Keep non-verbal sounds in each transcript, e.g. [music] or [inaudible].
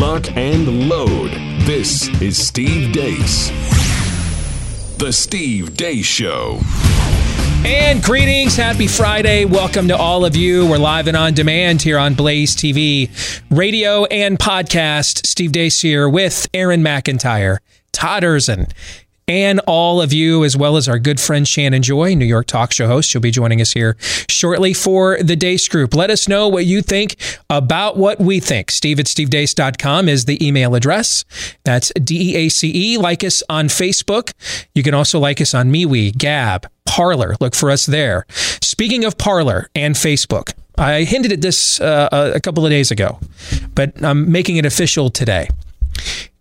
lock, and load. This is Steve Deace. The Steve Deace Show. And greetings. Happy Friday. Welcome to all of you. We're live and on demand here on Blaze TV, radio, and podcast. Steve Deace here with Aaron McIntyre, Todd Erzen, and all of you, as well as our good friend Shannon Joy, New York talk show host. She'll be joining us here shortly for the Deace Group. Let us know what you think about what we think. Steve at stevedeace.com is the email address. That's D E A C E. Like us on Facebook. You can also like us on MeWe, Gab, Parler. Look for us there. Speaking of Parler and Facebook, I hinted at this uh, a couple of days ago, but I'm making it official today.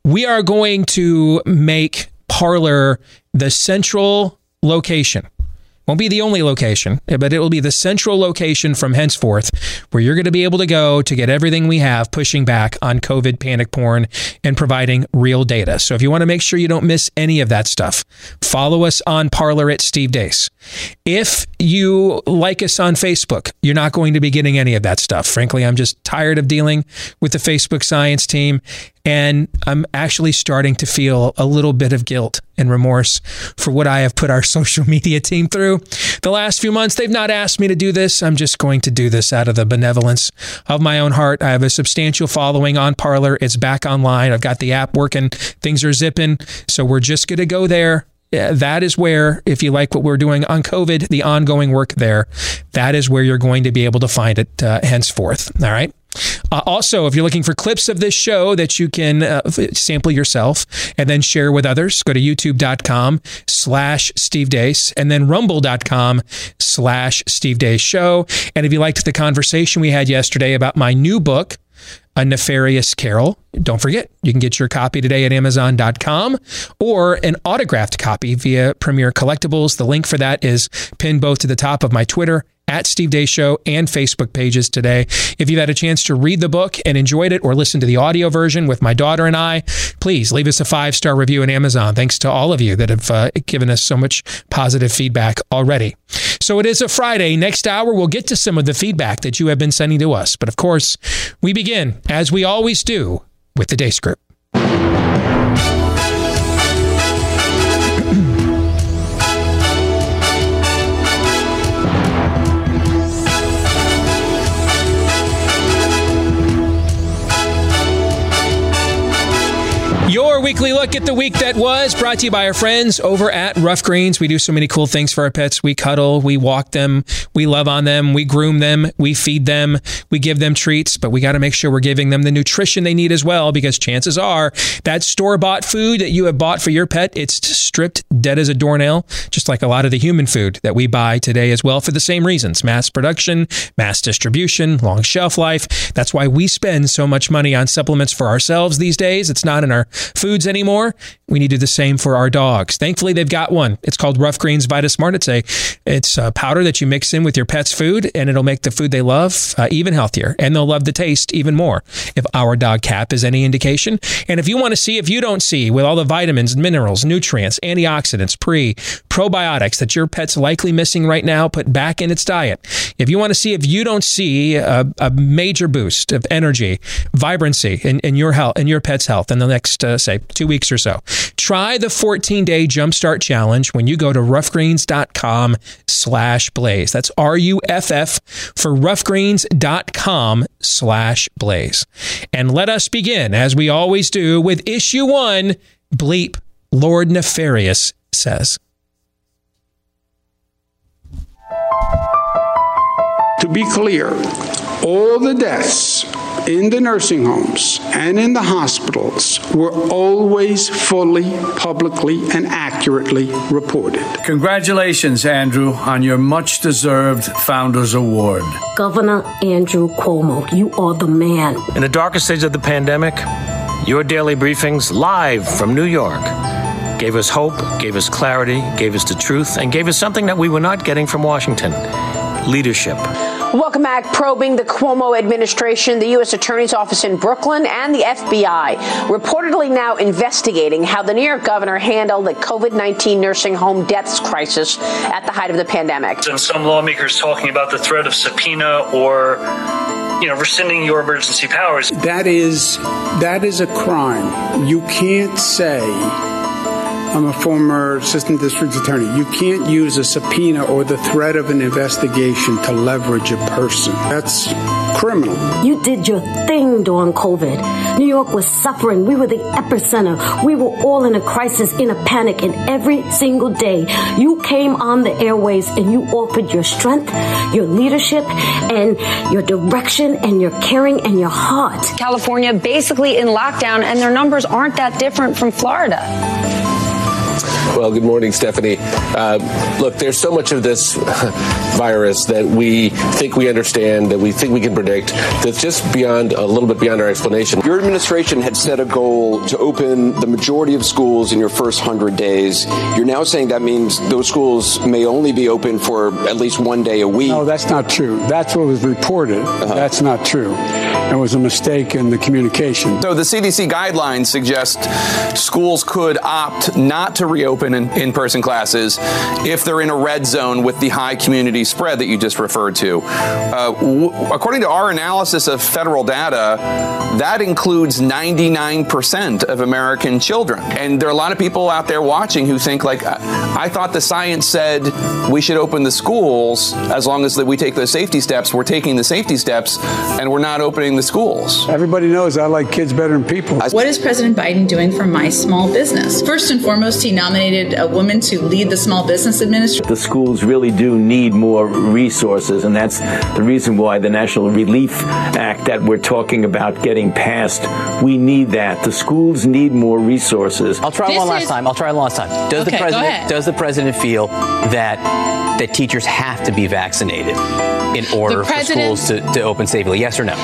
We are going to make Parler the central location. Won't be the only location, but it will be the central location from henceforth where you're going to be able to go to get everything we have pushing back on COVID panic porn and providing real data. So if you want to make sure you don't miss any of that stuff, follow us on Parler at Steve Deace. If you like us on Facebook, you're not going to be getting any of that stuff. Frankly, I'm just tired of dealing with the Facebook science team. And I'm actually starting to feel a little bit of guilt and remorse for what I have put our [laughs] social media team through. The last few months, they've not asked me to do this. I'm just going to do this out of the benevolence of my own heart. I have a substantial following on Parler. It's back online. I've got the app working. Things are zipping. So we're just going to go there that is where, if you like what we're doing on COVID, the ongoing work there, that is where you're going to be able to find it uh, henceforth. All right. Uh, also, if you're looking for clips of this show that you can uh, sample yourself and then share with others, go to youtube.com slash Steve Deace and then rumble.com slash Steve Deace Show. And if you liked the conversation we had yesterday about my new book, a Nefarious Carol. Don't forget, you can get your copy today at Amazon.com or an autographed copy via Premier Collectibles. The link for that is pinned both to the top of my Twitter at Steve Day Show and Facebook pages today. If you've had a chance to read the book and enjoyed it or listen to the audio version with my daughter and I, please leave us a five star review on Amazon. Thanks to all of you that have uh, given us so much positive feedback already. So it is a Friday. Next hour, we'll get to some of the feedback that you have been sending to us. But of course, we begin, as we always do, with the Deace Group. Weekly look at the week that was brought to you by our friends over at Ruff Greens. We do so many cool things for our pets. We cuddle, we walk them, we love on them, we groom them, we feed them, we give them treats, but we got to make sure we're giving them the nutrition they need as well because chances are that store bought food that you have bought for your pet, it's stripped dead as a doornail, just like a lot of the human food that we buy today as well for the same reasons mass production, mass distribution, long shelf life. That's why we spend so much money on supplements for ourselves these days. It's not in our foods anymore. We need to do the same for our dogs. Thankfully, they've got one. It's called Ruff Greens Vita Smart. It's a it's a powder that you mix in with your pet's food, and it'll make the food they love uh, even healthier, and they'll love the taste even more. If our dog cap is any indication, and if you want to see if you don't see with all the vitamins, minerals, nutrients, antioxidants, pre probiotics that your pet's likely missing right now, put back in its diet. If you want to see if you don't see a, a major boost of energy, vibrancy in, in your health, in your pet's health in the next uh, say two weeks or so. Try the 14 day jumpstart challenge when you go to ruffgreens.com slash blaze. That's R U F F for ruffgreens.com slash blaze. And let us begin, as we always do, with issue one bleep Lord Nefarious says. To be clear, all the deaths in the nursing homes and in the hospitals were always fully, publicly, and accurately reported. Congratulations, Andrew, on your much deserved Founders Award. Governor Andrew Cuomo, you are the man. In the darkest days of the pandemic, your daily briefings live from New York gave us hope, gave us clarity, gave us the truth, and gave us something that we were not getting from Washington leadership. Welcome back. Probing the Cuomo administration, the U.S. Attorney's Office in Brooklyn, and the FBI reportedly now investigating how the New York governor handled the COVID 19 nursing home deaths crisis at the height of the pandemic. And some lawmakers talking about the threat of subpoena or you know, rescinding your emergency powers. That is that is a crime. You can't say I'm a former assistant district attorney. You can't use a subpoena or the threat of an investigation to leverage a person. That's criminal. You did your thing during COVID. New York was suffering. We were the epicenter. We were all in a crisis, in a panic, and every single day you came on the airways and you offered your strength, your leadership, and your direction, and your caring, and your heart. California basically in lockdown, and their numbers aren't that different from Florida. Well, good morning, Stephanie. Uh, look, there's so much of this [laughs] virus that we think we understand, that we think we can predict, that's just beyond a little bit beyond our explanation. Your administration had set a goal to open the majority of schools in your first 100 days. You're now saying that means those schools may only be open for at least one day a week. No, that's not true. That's what was reported. Uh-huh. That's not true. It was a mistake in the communication. So the CDC guidelines suggest schools could opt not to reopen in, in-person classes if they're in a red zone with the high community spread that you just referred to. Uh, w- according to our analysis of federal data, that includes 99% of American children. And there are a lot of people out there watching who think like, I thought the science said we should open the schools as long as that we take those safety steps. We're taking the safety steps and we're not opening the schools. Everybody knows I like kids better than people. What is President Biden doing for my small business? First and foremost, he nominated a woman to lead the Small Business Administration. The schools really do need more resources, and that's the reason why the National Relief Act that we're talking about getting passed, we need that. The schools need more resources. I'll try this one last is... time. I'll try one last time. Does okay, the president does the president feel that that teachers have to be vaccinated in order for schools to, to open safely? Yes or no?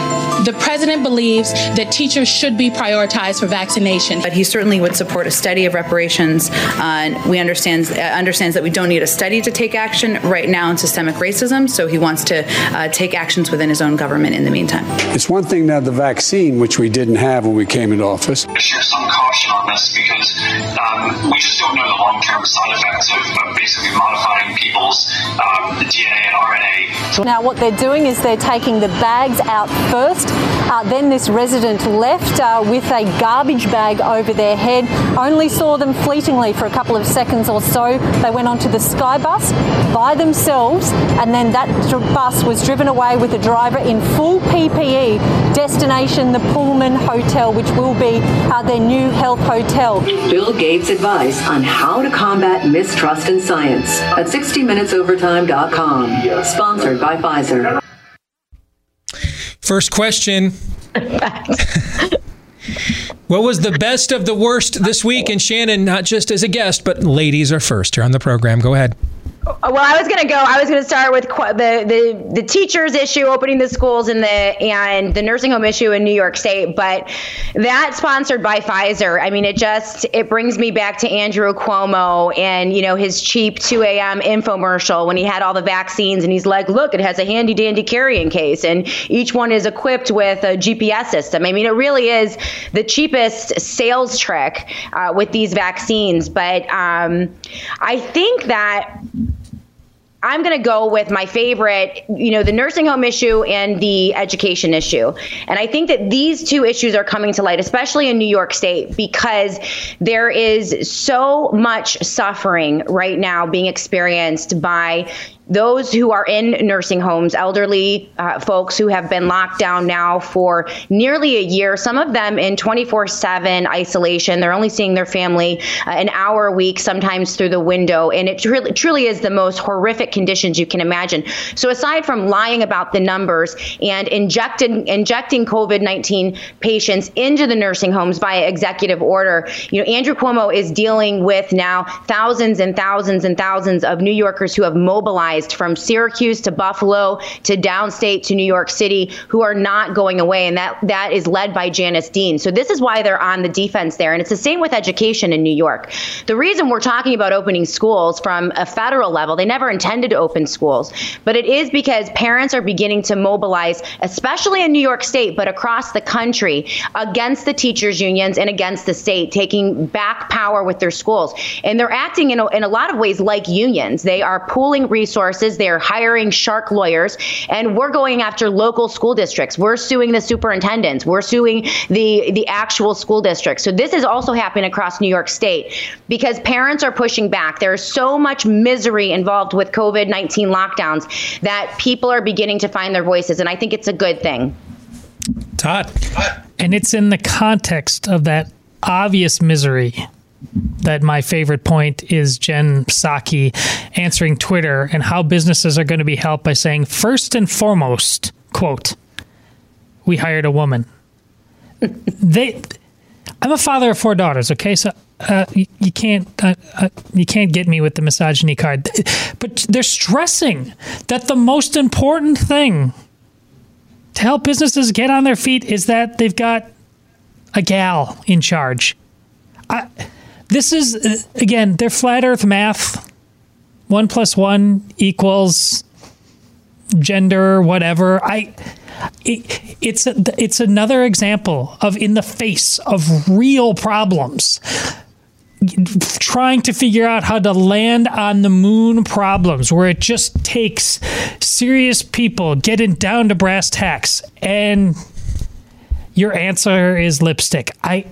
The president believes that teachers should be prioritized for vaccination. But he certainly would support a study of reparations. Uh, we understands uh, understands that we don't need a study to take action right now on systemic racism. So he wants to uh, take actions within his own government in the meantime. It's one thing to have the vaccine, which we didn't have when we came into office. I share some caution on this because um, we just don't know the long-term side effects of, of basically modifying people's um, DNA and RNA. Now, what they're doing is they're taking the bags out first. Uh, then this resident left uh, with a garbage bag over their head. Only saw them fleetingly for a couple of seconds or so. They went onto the Sky Bus by themselves, and then that bus was driven away with a driver in full PPE. Destination the Pullman Hotel, which will be uh, their new health hotel. Bill Gates' advice on how to combat mistrust in science at 60minutesovertime.com. Sponsored by Pfizer. First question. [laughs] what was the best of the worst this week? And Shannon, not just as a guest, but ladies are first here on the program. Go ahead. Well, I was going to go. I was going to start with the, the the teachers issue, opening the schools, and the and the nursing home issue in New York State. But that sponsored by Pfizer. I mean, it just it brings me back to Andrew Cuomo and you know his cheap 2 a.m. infomercial when he had all the vaccines, and he's like, "Look, it has a handy dandy carrying case, and each one is equipped with a GPS system." I mean, it really is the cheapest sales trick uh, with these vaccines. But um, I think that I'm going to go with my favorite, you know, the nursing home issue and the education issue. And I think that these two issues are coming to light, especially in New York State, because there is so much suffering right now being experienced by those who are in nursing homes, elderly uh, folks who have been locked down now for nearly a year, some of them in 24 7 isolation. They're only seeing their family uh, an hour a week, sometimes through the window. And it truly, truly is the most horrific conditions you can imagine. So, aside from lying about the numbers and injecting, injecting COVID 19 patients into the nursing homes via executive order, you know, Andrew Cuomo is dealing with now thousands and thousands and thousands of New Yorkers who have mobilized from Syracuse to Buffalo to downstate to New York City who are not going away. And that, that is led by Janice Dean. So this is why they're on the defense there. And it's the same with education in New York. The reason we're talking about opening schools from a federal level, they never intended to open schools, but it is because parents are beginning to mobilize, especially in New York State, but across the country, against the teachers' unions and against the state, taking back power with their schools. And they're acting in a, in a lot of ways like unions. They are pooling resources resources. They're hiring shark lawyers, and we're going after local school districts. We're suing the superintendents. We're suing the the actual school districts. So this is also happening across New York State because parents are pushing back. There's so much misery involved with COVID 19 lockdowns that people are beginning to find their voices, and I think it's a good thing. Todd. And it's in the context of that obvious misery that my favorite point is Jen Psaki answering Twitter and how businesses are going to be helped by saying, first and foremost, quote, we hired a woman. they, I'm a father of four daughters. Okay, so uh, you, you, can't uh, uh, you can't get me with the misogyny card. But they're stressing that the most important thing to help businesses get on their feet is that they've got a gal in charge. I, this is uh, again, they're flat Earth math. One plus one equals gender, whatever. I. It, it's a, it's another example of in the face of real problems trying to figure out how to land on the moon problems where it just takes serious people getting down to brass tacks and your answer is lipstick i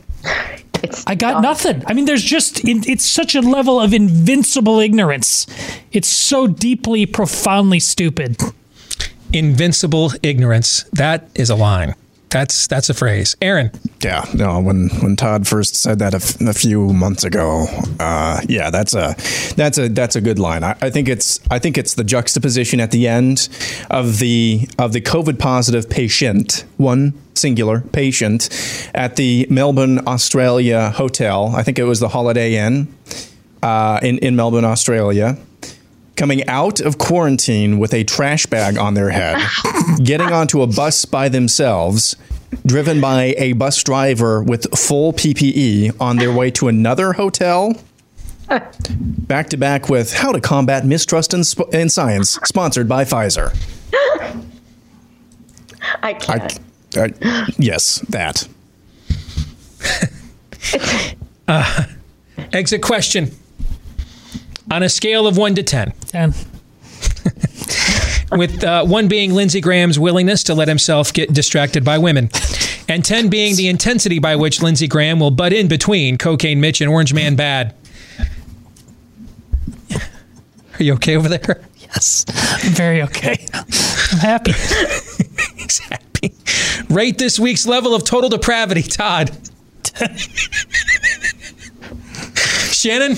it's I got nothing. I mean, there's just it's such a level of invincible ignorance. It's so deeply, profoundly stupid. Invincible ignorance. That is a line. That's that's a phrase. Aaron. Yeah. No. When when Todd first said that a, f- a few months ago, uh, yeah, that's a that's a that's a good line. I, I, think it's I think it's the juxtaposition at the end of the of the COVID positive patient one singular patient at the Melbourne Australia hotel. I think it was the Holiday Inn uh, in in Melbourne, Australia coming out of quarantine with a trash bag on their head, [laughs] getting onto a bus by themselves, driven by a bus driver with full PPE on their way to another hotel. [laughs] Back to back with How to Combat Mistrust in, Sp- in Science, sponsored by Pfizer. I can't. I, I, yes, that. [laughs] uh, exit question. On a scale of 1 to 10. 10. [laughs] With uh, 1 being Lindsey Graham's willingness to let himself get distracted by women, and 10 being the intensity by which Lindsey Graham will butt in between Cocaine Mitch and Orange Man Bad. [laughs] Are you okay over there? Yes. I'm very okay. I'm happy. [laughs] He's happy. Rate this week's level of total depravity, Todd. Shannon?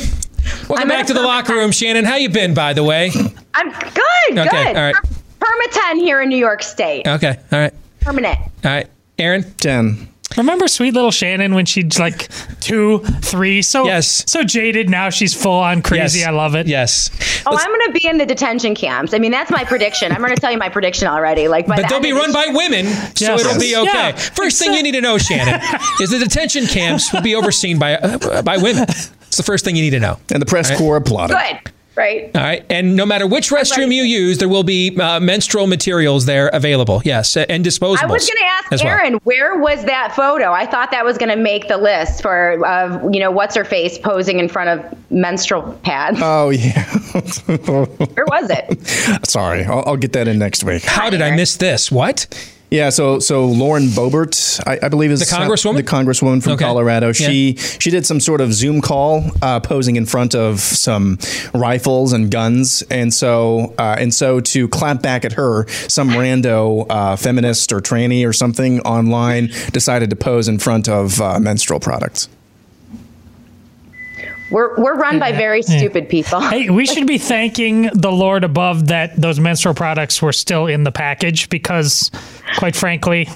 Welcome I'm back to the locker room, Shannon. How you been, by the way? I'm good. Okay, good. all right. Perma here in New York State. Okay, all right. Permanent. All right, Aaron. Ten. Remember sweet little Shannon when she's like two, three, so yes. so jaded. Now she's full on crazy. Yes. I love it. Yes. Oh, Let's, I'm going to be in the detention camps. I mean, that's my prediction. I'm going to tell you my prediction already. Like, but they'll be run by women, so it'll be okay. Yeah. First thing you need to know, Shannon, [laughs] is the detention camps will be overseen by uh, by women. It's the first thing you need to know. And the press right? corps applauded. Good right? All right. And no matter which restroom you use, there will be uh, menstrual materials there available. Yes. And disposable. I was going to ask Aaron, well. where was that photo? I thought that was going to make the list for, uh, you know, what's her face posing in front of menstrual pads. Oh, yeah. [laughs] where was it? Sorry. I'll, I'll, get that in next week. How did I miss this? What? Yeah, so so Lauren Boebert, I, I believe is the congresswoman, the congresswoman from okay. Colorado. She yeah. she did some sort of Zoom call, uh, posing in front of some rifles and guns, and so uh, and so to clap back at her, some rando uh, feminist or tranny or something online decided to pose in front of uh, menstrual products. We're, we're run by very stupid people. Hey, we [laughs] should be thanking the Lord above that those menstrual products were still in the package because, quite frankly,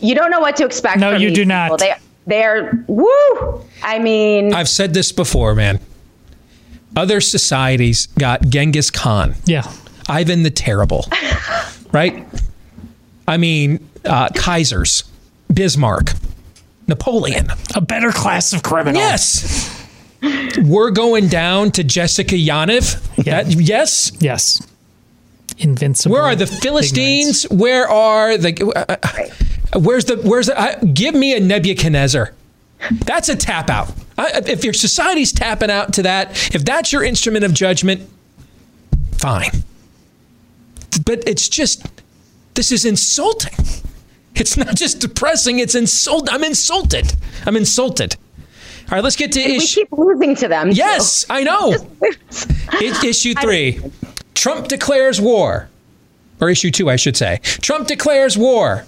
you don't know what to expect. No, you do people. not. They, they're woo. I mean, I've said this before, man. Other societies got Genghis Khan. Yeah. Ivan the Terrible. [laughs] right? I mean, uh, Kaisers, Bismarck, Napoleon. A better class of criminal. Yes. We're going down to Jessica Yaniv. Yeah. That, yes? Yes. Invincible. Where are the Philistines? Ignorance. Where are the. Uh, uh, where's the. Where's the. Uh, give me a Nebuchadnezzar. That's a tap out. if your society's tapping out to that, if that's your instrument of judgment, fine. but it's just this is insulting. It's not just depressing. It's insult. I'm insulted. I'm insulted. All right, let's get to issue. We keep losing to them. Yes, so. I know. [laughs] issue three: Trump declares war, or issue two, I should say. Trump declares war,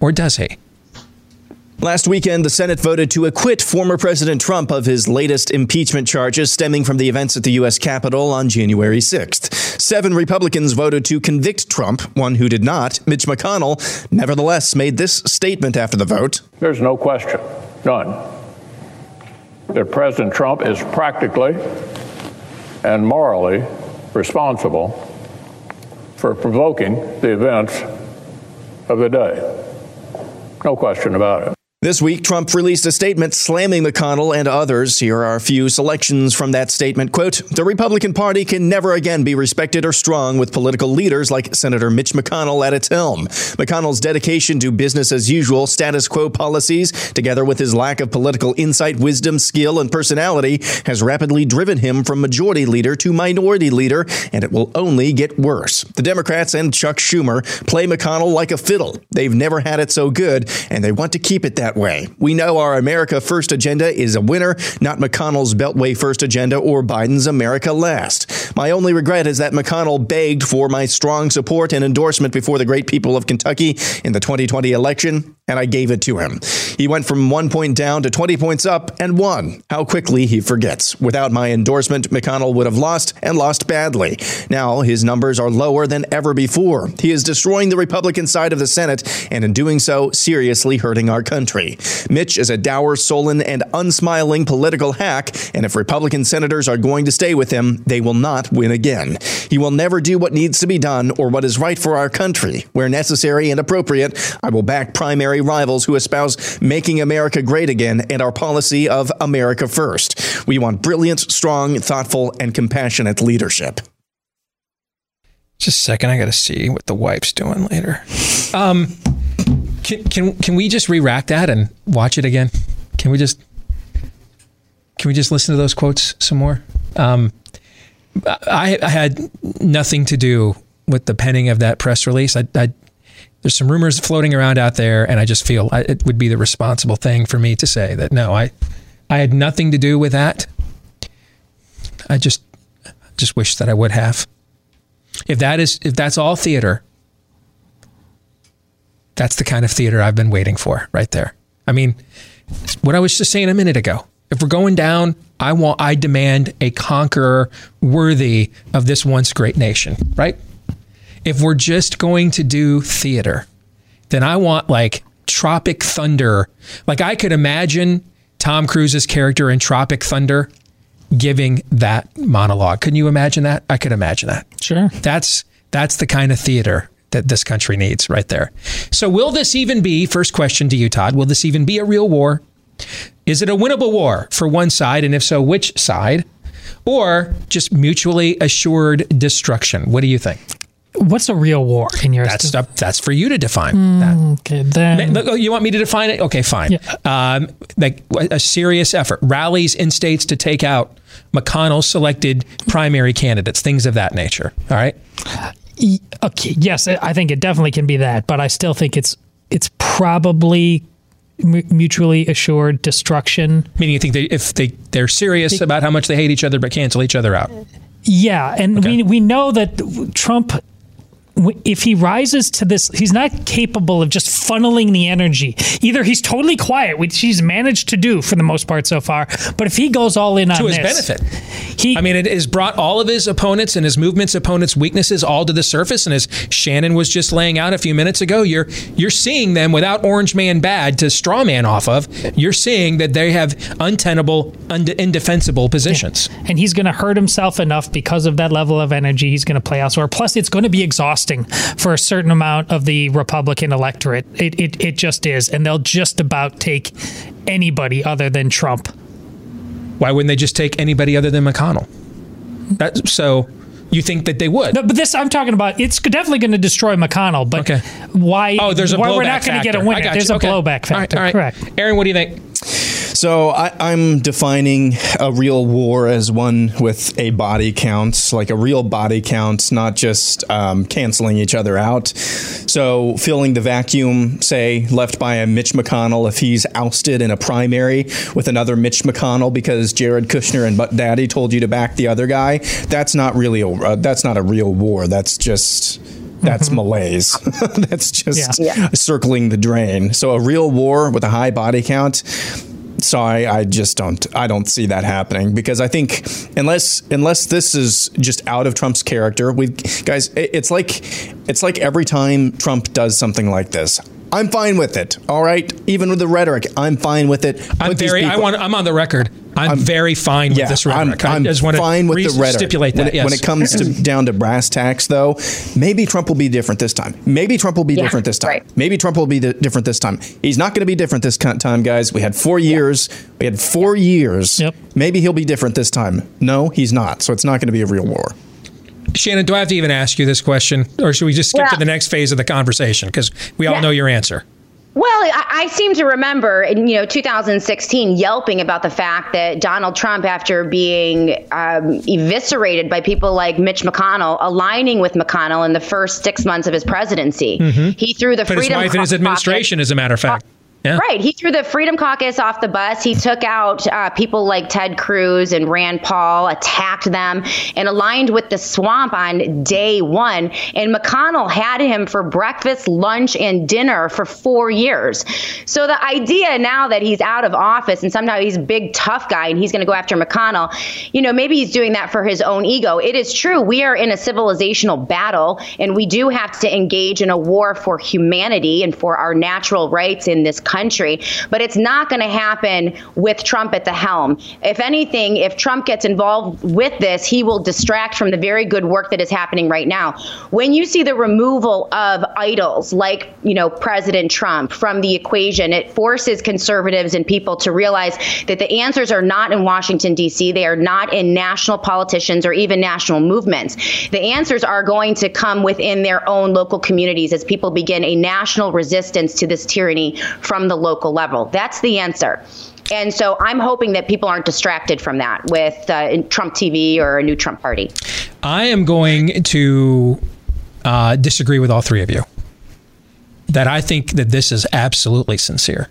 or does he? Last weekend, the Senate voted to acquit former President Trump of his latest impeachment charges stemming from the events at the U.S. Capitol on January 6th. Seven Republicans voted to convict Trump, one who did not. Mitch McConnell, nevertheless, made this statement after the vote There's no question, none, that President Trump is practically and morally responsible for provoking the events of the day. No question about it. This week, Trump released a statement slamming McConnell and others. Here are a few selections from that statement. Quote, the Republican Party can never again be respected or strong with political leaders like Senator Mitch McConnell at its helm. McConnell's dedication to business as usual, status quo policies, together with his lack of political insight, wisdom, skill, and personality, has rapidly driven him from majority leader to minority leader, and it will only get worse. The Democrats and Chuck Schumer play McConnell like a fiddle. They've never had it so good, and they want to keep it that that way. We know our America First agenda is a winner, not McConnell's Beltway First agenda or Biden's America Last. My only regret is that McConnell begged for my strong support and endorsement before the great people of Kentucky in the 2020 election, and I gave it to him. He went from one point down to 20 points up and won. How quickly he forgets. Without my endorsement, McConnell would have lost and lost badly. Now his numbers are lower than ever before. He is destroying the Republican side of the Senate, and in doing so, seriously hurting our country country. Mitch is a dour, sullen, and unsmiling political hack, and if Republican senators are going to stay with him, they will not win again. He will never do what needs to be done or what is right for our country. Where necessary and appropriate, I will back primary rivals who espouse making America great again and our policy of America first. We want brilliant, strong, thoughtful, and compassionate leadership. Just a second, I got to see what the wife's doing later. Um, can can can we just re-rack that and watch it again? Can we just can we just listen to those quotes some more? Um, I, I, had nothing to do with the penning of that press release. I, I, there's some rumors floating around out there, and I just feel it would be the responsible thing for me to say that no, I I had nothing to do with that. I just just wish that I would have. If that is if that's all theater, that's the kind of theater I've been waiting for right there. I mean, what I was just saying a minute ago. If we're going down, I want I demand a conqueror worthy of this once great nation, right? If we're just going to do theater, then I want like Tropic Thunder. Like I could imagine Tom Cruise's character in Tropic Thunder giving that monologue. Can you imagine that? I could imagine that. Sure. That's that's the kind of theater that this country needs right there. So, will this even be, first question to you, Todd, will this even be a real war? Is it a winnable war for one side? And if so, which side? Or just mutually assured destruction? What do you think? What's a real war in your? That's st- that's for you to define. Mm, that. Okay, then oh, you want me to define it? Okay, fine. Yeah. Um, like a serious effort, rallies in states to take out McConnell selected primary candidates, things of that nature. All right. Okay, yes, I think it definitely can be that, but I still think it's it's probably mutually assured destruction. Meaning, you think they, if they they're serious they, about how much they hate each other, but cancel each other out. Yeah, and okay. we we know that Trump if he rises to this, he's not capable of just funneling the energy. Either he's totally quiet, which he's managed to do for the most part so far, but if he goes all in on to his this, benefit, he, I mean, it has brought all of his opponents and his movements, opponents' weaknesses, all to the surface. And as Shannon was just laying out a few minutes ago, you're you're seeing them without Orange Man bad to straw man off of. You're seeing that they have untenable, indefensible positions, yeah. and he's going to hurt himself enough because of that level of energy. He's going to play elsewhere. Plus, it's going to be exhausting for a certain amount of the Republican electorate. It, it, it just is. And they'll just about take anybody other than Trump. Why wouldn't they just take anybody other than McConnell? That, so you think that they would? No, but this I'm talking about. It's definitely going to destroy McConnell. But okay. why? Oh, there's a why we're not going to get a winner? There's okay. a blowback factor. All right, all right. Correct. Aaron, what do you think? So I, am defining a real war as one with a body count, like a real body count, not just um, canceling each other out. So filling the vacuum, say, left by a Mitch McConnell if he's ousted in a primary with another Mitch McConnell because Jared Kushner and Butt Daddy told you to back the other guy. That's not really a uh, that's not a real war. That's just that's mm-hmm. malaise. [laughs] that's just yeah. circling the drain. So a real war with a high body count so I, I just don't I don't see that happening because I think unless unless this is just out of Trump's character, we guys, it's like it's like every time Trump does something like this, I'm fine with it. All right, even with the rhetoric, I'm fine with it. I'm very. I want. I'm on the record. I'm, I'm very fine yeah, with this rhetoric. I'm, I'm I just want fine to with the rhetoric. Stipulate that. When it, yes. when it comes to [clears throat] down to brass tacks, though, maybe Trump will be different this time. Maybe Trump will be yeah, different this time. Right. Maybe Trump will be different this time. He's not going to be different this time, guys. We had four years. Yeah. We had four years. Yep. Maybe he'll be different this time. No, he's not. So it's not going to be a real war. Shannon, do I have to even ask you this question, or should we just skip well, to the next phase of the conversation because we all know your answer? Well, I, I, seem to remember in you know 2016 yelping about the fact that Donald Trump, after being um, eviscerated by people like Mitch McConnell, aligning with McConnell in the first six months of his presidency, mm-hmm. he threw the but freedom. His wife and his administration, as a matter of fact. Yeah. Right. He threw the Freedom Caucus off the bus. He took out uh, people like Ted Cruz and Rand Paul, attacked them, and aligned with the swamp on day one. And McConnell had him for breakfast, lunch, and dinner for four years. So the idea now that he's out of office and somehow he's a big tough guy and he's going to go after McConnell, you know, maybe he's doing that for his own ego. It is true. We are in a civilizational battle, and we do have to engage in a war for humanity and for our natural rights in this country country. But it's not going to happen with Trump at the helm. If anything, if Trump gets involved with this, he will distract from the very good work that is happening right now. When you see the removal of idols like, you know, President Trump from the equation, it forces conservatives and people to realize that the answers are not in Washington, D.C., they are not in national politicians or even national movements. The answers are going to come within their own local communities as people begin a national resistance to this tyranny from from the local level. That's the answer. And so I'm hoping that people aren't distracted from that with uh, Trump TV or a new Trump party. I am going to uh, disagree with all three of you. That I think that this is absolutely sincere.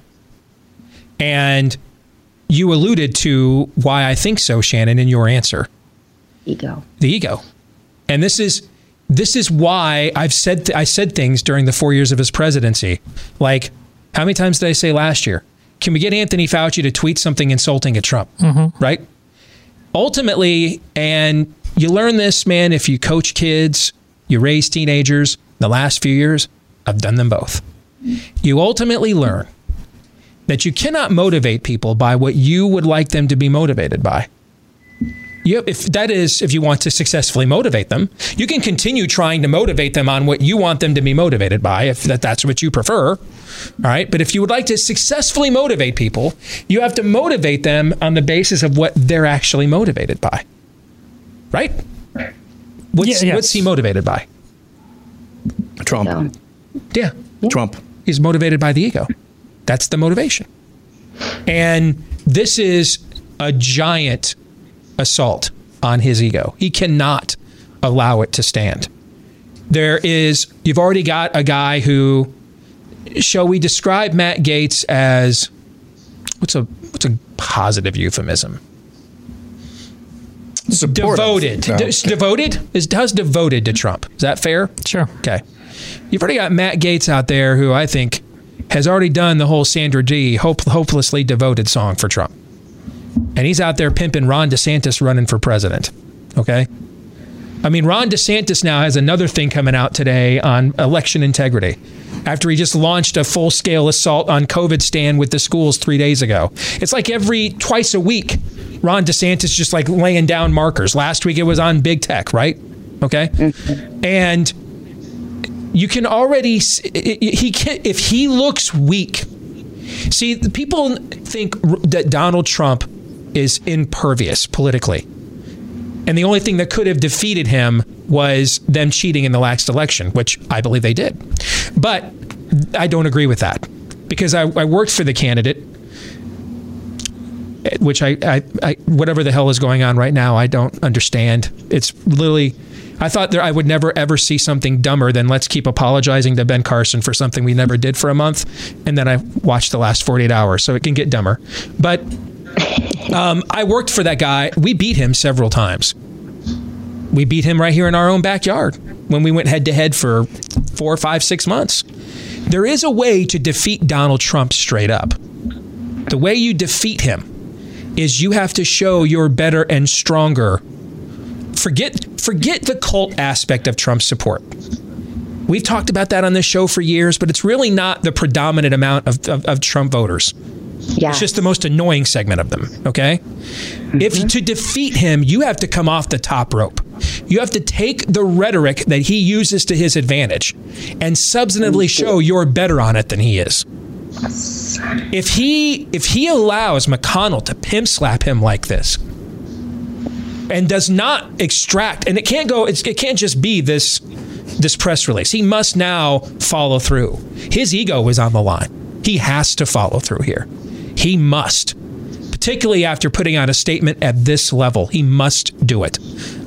And you alluded to why I think so, Shannon, in your answer. Ego. The ego. And this is this is why I've said th- I said things during the 4 years of his presidency like how many times did I say last year? Can we get Anthony Fauci to tweet something insulting at Trump? Mm-hmm. Right? Ultimately, and you learn this, man, if you coach kids, you raise teenagers, the last few years, I've done them both. You ultimately learn that you cannot motivate people by what you would like them to be motivated by. You, if that is, if you want to successfully motivate them, you can continue trying to motivate them on what you want them to be motivated by, if that, that's what you prefer. All right. But if you would like to successfully motivate people, you have to motivate them on the basis of what they're actually motivated by. Right? What's, yeah, yes. what's he motivated by? Trump. Yeah. Trump. He's motivated by the ego. That's the motivation. And this is a giant assault on his ego. He cannot allow it to stand. There is, you've already got a guy who, shall we describe Matt Gaetz as, what's a, what's a positive euphemism? Supportive. Devoted. No. De- devoted? Is, how's devoted to Trump? Is that fair? Sure. Okay. You've already got Matt Gaetz out there who I think has already done the whole Sandra Dee hope, hopelessly devoted song for Trump and he's out there pimping Ron DeSantis running for president. Okay. I mean, Ron DeSantis now has another thing coming out today on election integrity after he just launched a full scale assault on COVID stand with the schools three days ago. It's like every twice a week, Ron DeSantis just like laying down markers. Last week it was on big tech, right? Okay. And you can already, he can, if he looks weak, see, people think that Donald Trump is impervious politically. And the only thing that could have defeated him was them cheating in the last election, which I believe they did. But I don't agree with that because I, I worked for the candidate which I, I, I, whatever the hell is going on right now, I don't understand. It's literally. I thought there, I would never ever see something dumber than let's keep apologizing to Ben Carson for something we never did for a month, and then I watched the last 48 hours, so it can get dumber. But um, I worked for that guy. We beat him several times. We beat him right here in our own backyard when we went head to head for four, five, six months. There is a way to defeat Donald Trump straight up. The way you defeat him is you have to show you're better and stronger. Forget forget the cult aspect of Trump's support. We've talked about that on this show for years, but it's really not the predominant amount of, of, of Trump voters. Yeah. It's just the most annoying segment of them, okay? Mm-hmm. If to defeat him, you have to come off the top rope. You have to take the rhetoric that he uses to his advantage and substantively show you're better on it than he is. If he if he allows McConnell to pimp slap him like this and does not extract and it can't go it can't just be this this press release. He must now follow through. His ego is on the line. He has to follow through here. He must. Particularly after putting out a statement at this level, he must do it.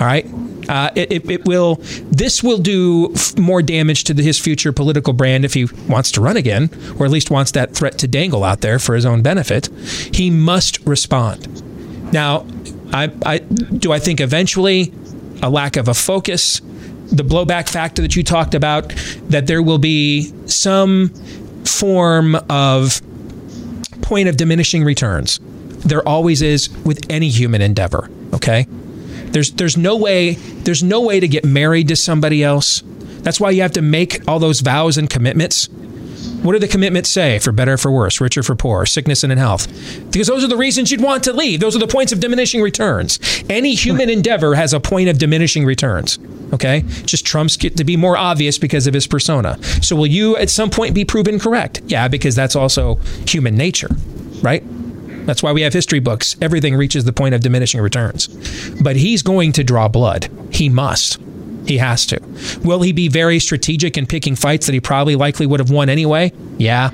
All right. Uh, it, it, it, will. This will do f- more damage to the, his future political brand if he wants to run again, or at least wants that threat to dangle out there for his own benefit. He must respond. Now, I, I do. I think eventually, a lack of a focus, the blowback factor that you talked about, that there will be some form of point of diminishing returns. There always is with any human endeavor. Okay there's there's no way there's no way to get married to somebody else. That's why you have to make all those vows and commitments. What do the commitments say? For better, for worse, richer, for poor, sickness and in health. Because those are the reasons you'd want to leave. Those are the points of diminishing returns. Any human endeavor has a point of diminishing returns. Okay? Just Trump's get to be more obvious because of his persona. So will you at some point be proven correct? Yeah, because that's also human nature, right? That's why we have history books. Everything reaches the point of diminishing returns. But he's going to draw blood. He must. He has to. Will he be very strategic in picking fights that he probably likely would have won anyway? Yeah.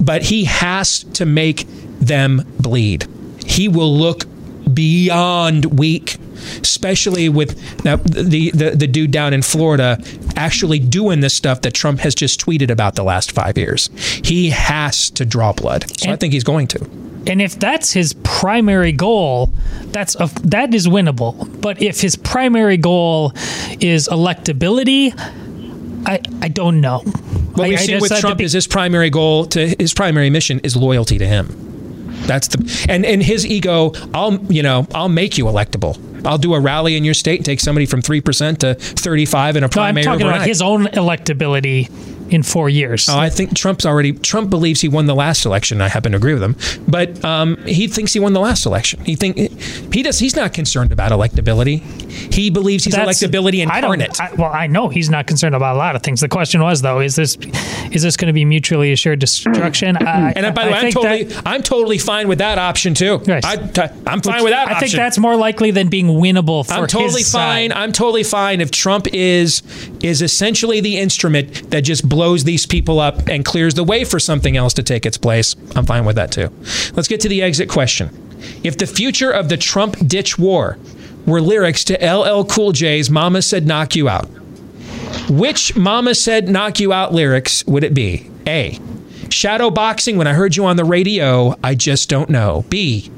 But he has to make them bleed. He will look beyond weak especially with now the, the the dude down in Florida actually doing this stuff that Trump has just tweeted about the last five years. He has to draw blood. So and, I think he's going to. And if that's his primary goal, that's a, that is winnable. But if his primary goal is electability, I I don't know. What we've seen with Trump be- is his primary goal to his primary mission is loyalty to him. That's the and and his ego. I'll you know I'll make you electable. I'll do a rally in your state, and take somebody from three percent to thirty five in a primary. No, I'm talking overnight. about his own electability in four years. Oh, I think Trump's already. Trump believes he won the last election. I happen to agree with him, but um, he thinks he won the last election. He think he does. He's not concerned about electability. He believes he's That's, electability incarnate. I I, well, I know he's not concerned about a lot of things. The question was though, is this is this going to be mutually assured destruction? I, and by the way, I'm totally that, I'm totally fine with that option too. Right. I, am fine Which, with that. I option. think that's more likely than being winnable for I'm totally fine. Side. I'm totally fine if Trump is is essentially the instrument that just blows these people up and clears the way for something else to take its place. I'm fine with that too. Let's get to the exit question. If the future of the Trump ditch war were lyrics to LL Cool J's Mama Said Knock You Out, which Mama Said Knock You Out lyrics would it be? A. Shadow boxing when I heard you on the radio, I just don't know. B.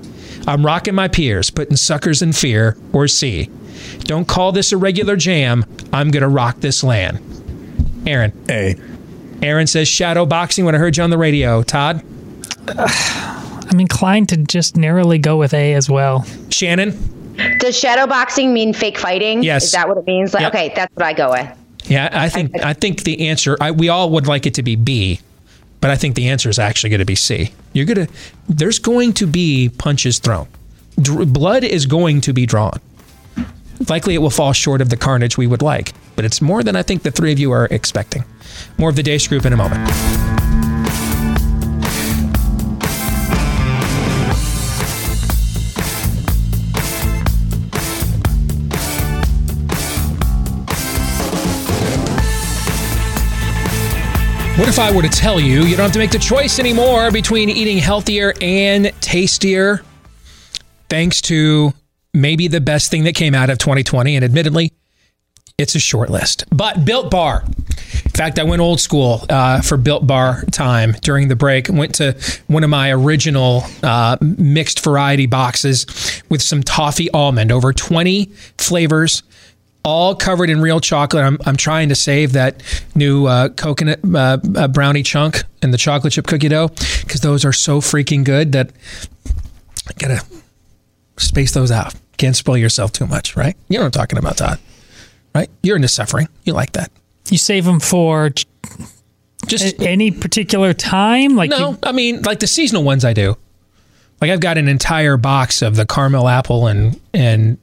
I'm rocking my peers, putting suckers in fear. Or C. Don't call this a regular jam. I'm going to rock this land. Aaron. A. Aaron says shadow boxing when I heard you on the radio. Todd? [sighs] I'm inclined to just narrowly go with A as well. Shannon? Does shadow boxing mean fake fighting? Yes. Is that what it means? Like, yep. Okay, that's what I go with. Yeah, I think I think the answer I, we all would like it to be B, but I think the answer is actually going to be C. You're gonna there's going to be punches thrown. Dr- blood is going to be drawn. Likely, it will fall short of the carnage we would like, but it's more than I think the three of you are expecting. More of the Deace Group in a moment. What if I were to tell you you don't have to make the choice anymore between eating healthier and tastier? Thanks to maybe the best thing that came out of 2020, and admittedly, it's a short list. But Built Bar. In fact, I went old school uh, for Built Bar time during the break. Went to one of my original uh, mixed variety boxes with some toffee almond, over 20 flavors all covered in real chocolate. I'm, I'm trying to save that new uh, coconut uh, uh, brownie chunk and the chocolate chip cookie dough because those are so freaking good that I gotta space those out. Can't spoil yourself too much, right? You know what I'm talking about, Todd. Right? You're into suffering. You like that. You save them for just any particular time? Like no, you- I mean like the seasonal ones. I do. Like I've got an entire box of the caramel apple and and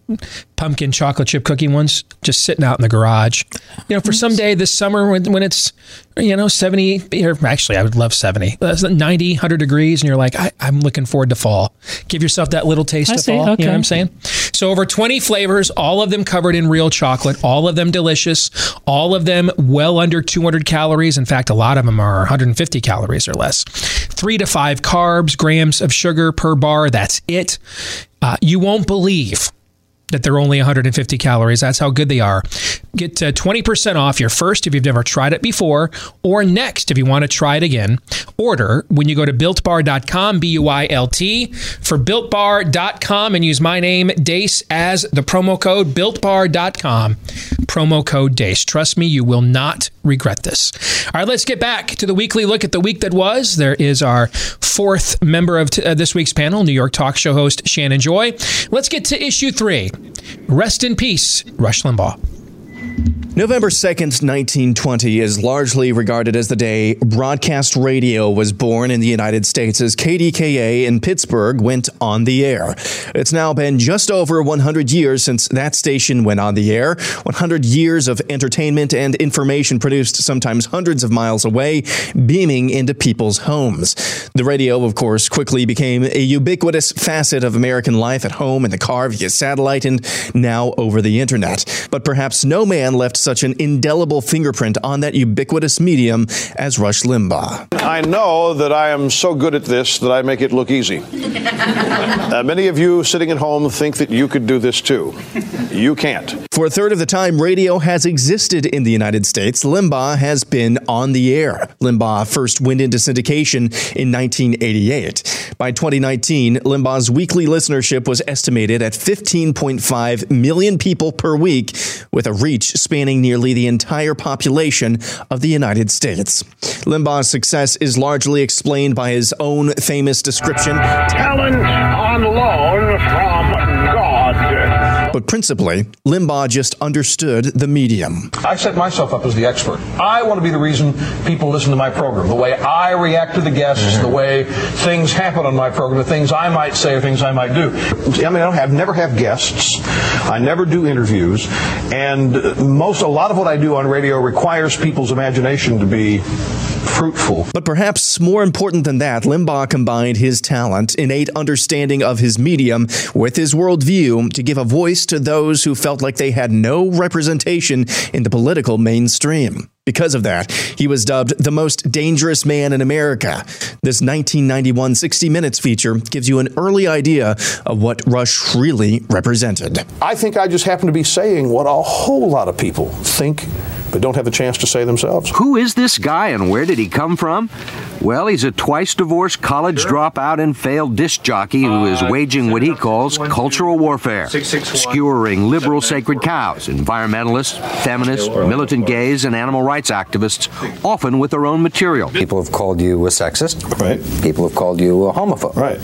pumpkin chocolate chip cookie ones just sitting out in the garage. You know, for some day this summer when, when it's, you know, 70, or actually, I would love 70, uh, 90, 100 degrees, and you're like, I, am looking forward to fall. Give yourself that little taste I of see, fall. okay. You know what I'm saying? So, over 20 flavors, all of them covered in real chocolate, all of them delicious, all of them well under 200 calories. In fact, a lot of them are 150 calories or less. Three to five carbs, grams of sugar per bar. That's it. Uh, you won't believe that they're only 150 calories. That's how good they are. Get uh, 20% off your first if you've never tried it before, or next if you want to try it again. Order when you go to builtbar.com, B U I L T, for builtbar.com and use my name, Deace, as the promo code, builtbar.com, promo code Deace. Trust me, you will not regret this. All right, let's get back to the weekly look at the week that was. There is our fourth member of t- uh, this week's panel, New York talk show host Shannon Joy. Let's get to issue three. Rest in peace, Rush Limbaugh. November 2nd, 1920 is largely regarded as the day broadcast radio was born in the United States as KDKA in Pittsburgh went on the air. It's now been just over 100 years since that station went on the air. 100 years of entertainment and information produced sometimes hundreds of miles away, beaming into people's homes. The radio, of course, quickly became a ubiquitous facet of American life at home, in the car, via satellite, and now over the internet. But perhaps no man left such an indelible fingerprint on that ubiquitous medium as Rush Limbaugh. I know that I am so good at this that I make it look easy. [laughs] uh, many of you sitting at home think that you could do this too. You can't. For a third of the time radio has existed in the United States, Limbaugh has been on the air. Limbaugh first went into syndication in 1988. By 2019, Limbaugh's weekly listenership was estimated at 15.5 million people per week, with a reach spanning nearly the entire population of the United States. Limbaugh's success is largely explained by his own famous description talent on loan from. But principally, Limbaugh just understood the medium. I set myself up as the expert. I want to be the reason people listen to my program, the way I react to the guests, the way things happen on my program, the things I might say or things I might do. I mean, I don't have never have guests. I never do interviews, and most a lot of what I do on radio requires people's imagination to be fruitful. But perhaps more important than that, Limbaugh combined his talent, innate understanding of his medium, with his worldview to give a voice to those who felt like they had no representation in the political mainstream. Because of that, he was dubbed the most dangerous man in America. This 1991 60 Minutes feature gives you an early idea of what Rush really represented. I think I just happen to be saying what a whole lot of people think but don't have a chance to say themselves. Who is this guy and where did he come from? Well, he's a twice divorced college sure. dropout and failed disc jockey who is uh, waging what he calls cultural warfare, skewering liberal sacred cows, environmentalists, feminists, militant gays, and animal rights activists, often with their own material. People have called you a sexist. Right. People have called you a homophobe. Right.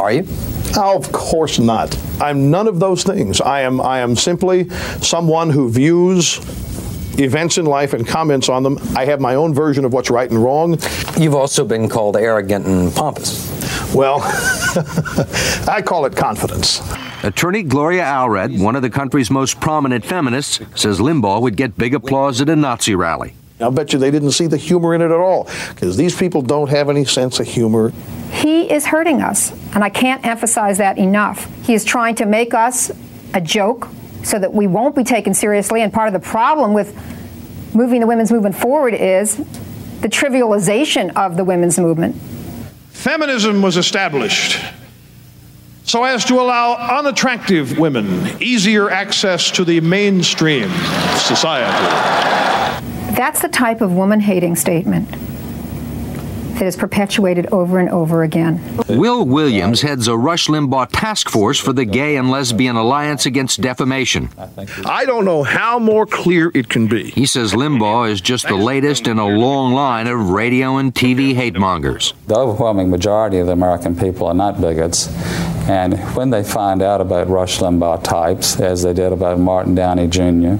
Are you? Oh, of course not. I'm none of those things. I am I am simply someone who views events in life and comments on them. I have my own version of what's right and wrong. You've also been called arrogant and pompous. Well, [laughs] I call it confidence. Attorney Gloria Allred, one of the country's most prominent feminists, says Limbaugh would get big applause at a Nazi rally. I'll bet you they didn't see the humor in it at all, because these people don't have any sense of humor. He is hurting us, and I can't emphasize that enough. He is trying to make us a joke so that we won't be taken seriously, and part of the problem with moving the women's movement forward is the trivialization of the women's movement. Feminism was established so as to allow unattractive women easier access to the mainstream of society. That's the type of woman hating statement that is perpetuated over and over again. Will Williams heads a Rush Limbaugh task force for the Gay and Lesbian Alliance Against Defamation. I don't know how more clear it can be. He says Limbaugh is just the latest in a long line of radio and TV hate mongers. The overwhelming majority of the American people are not bigots. And when they find out about Rush Limbaugh types, as they did about Morton Downey Jr.,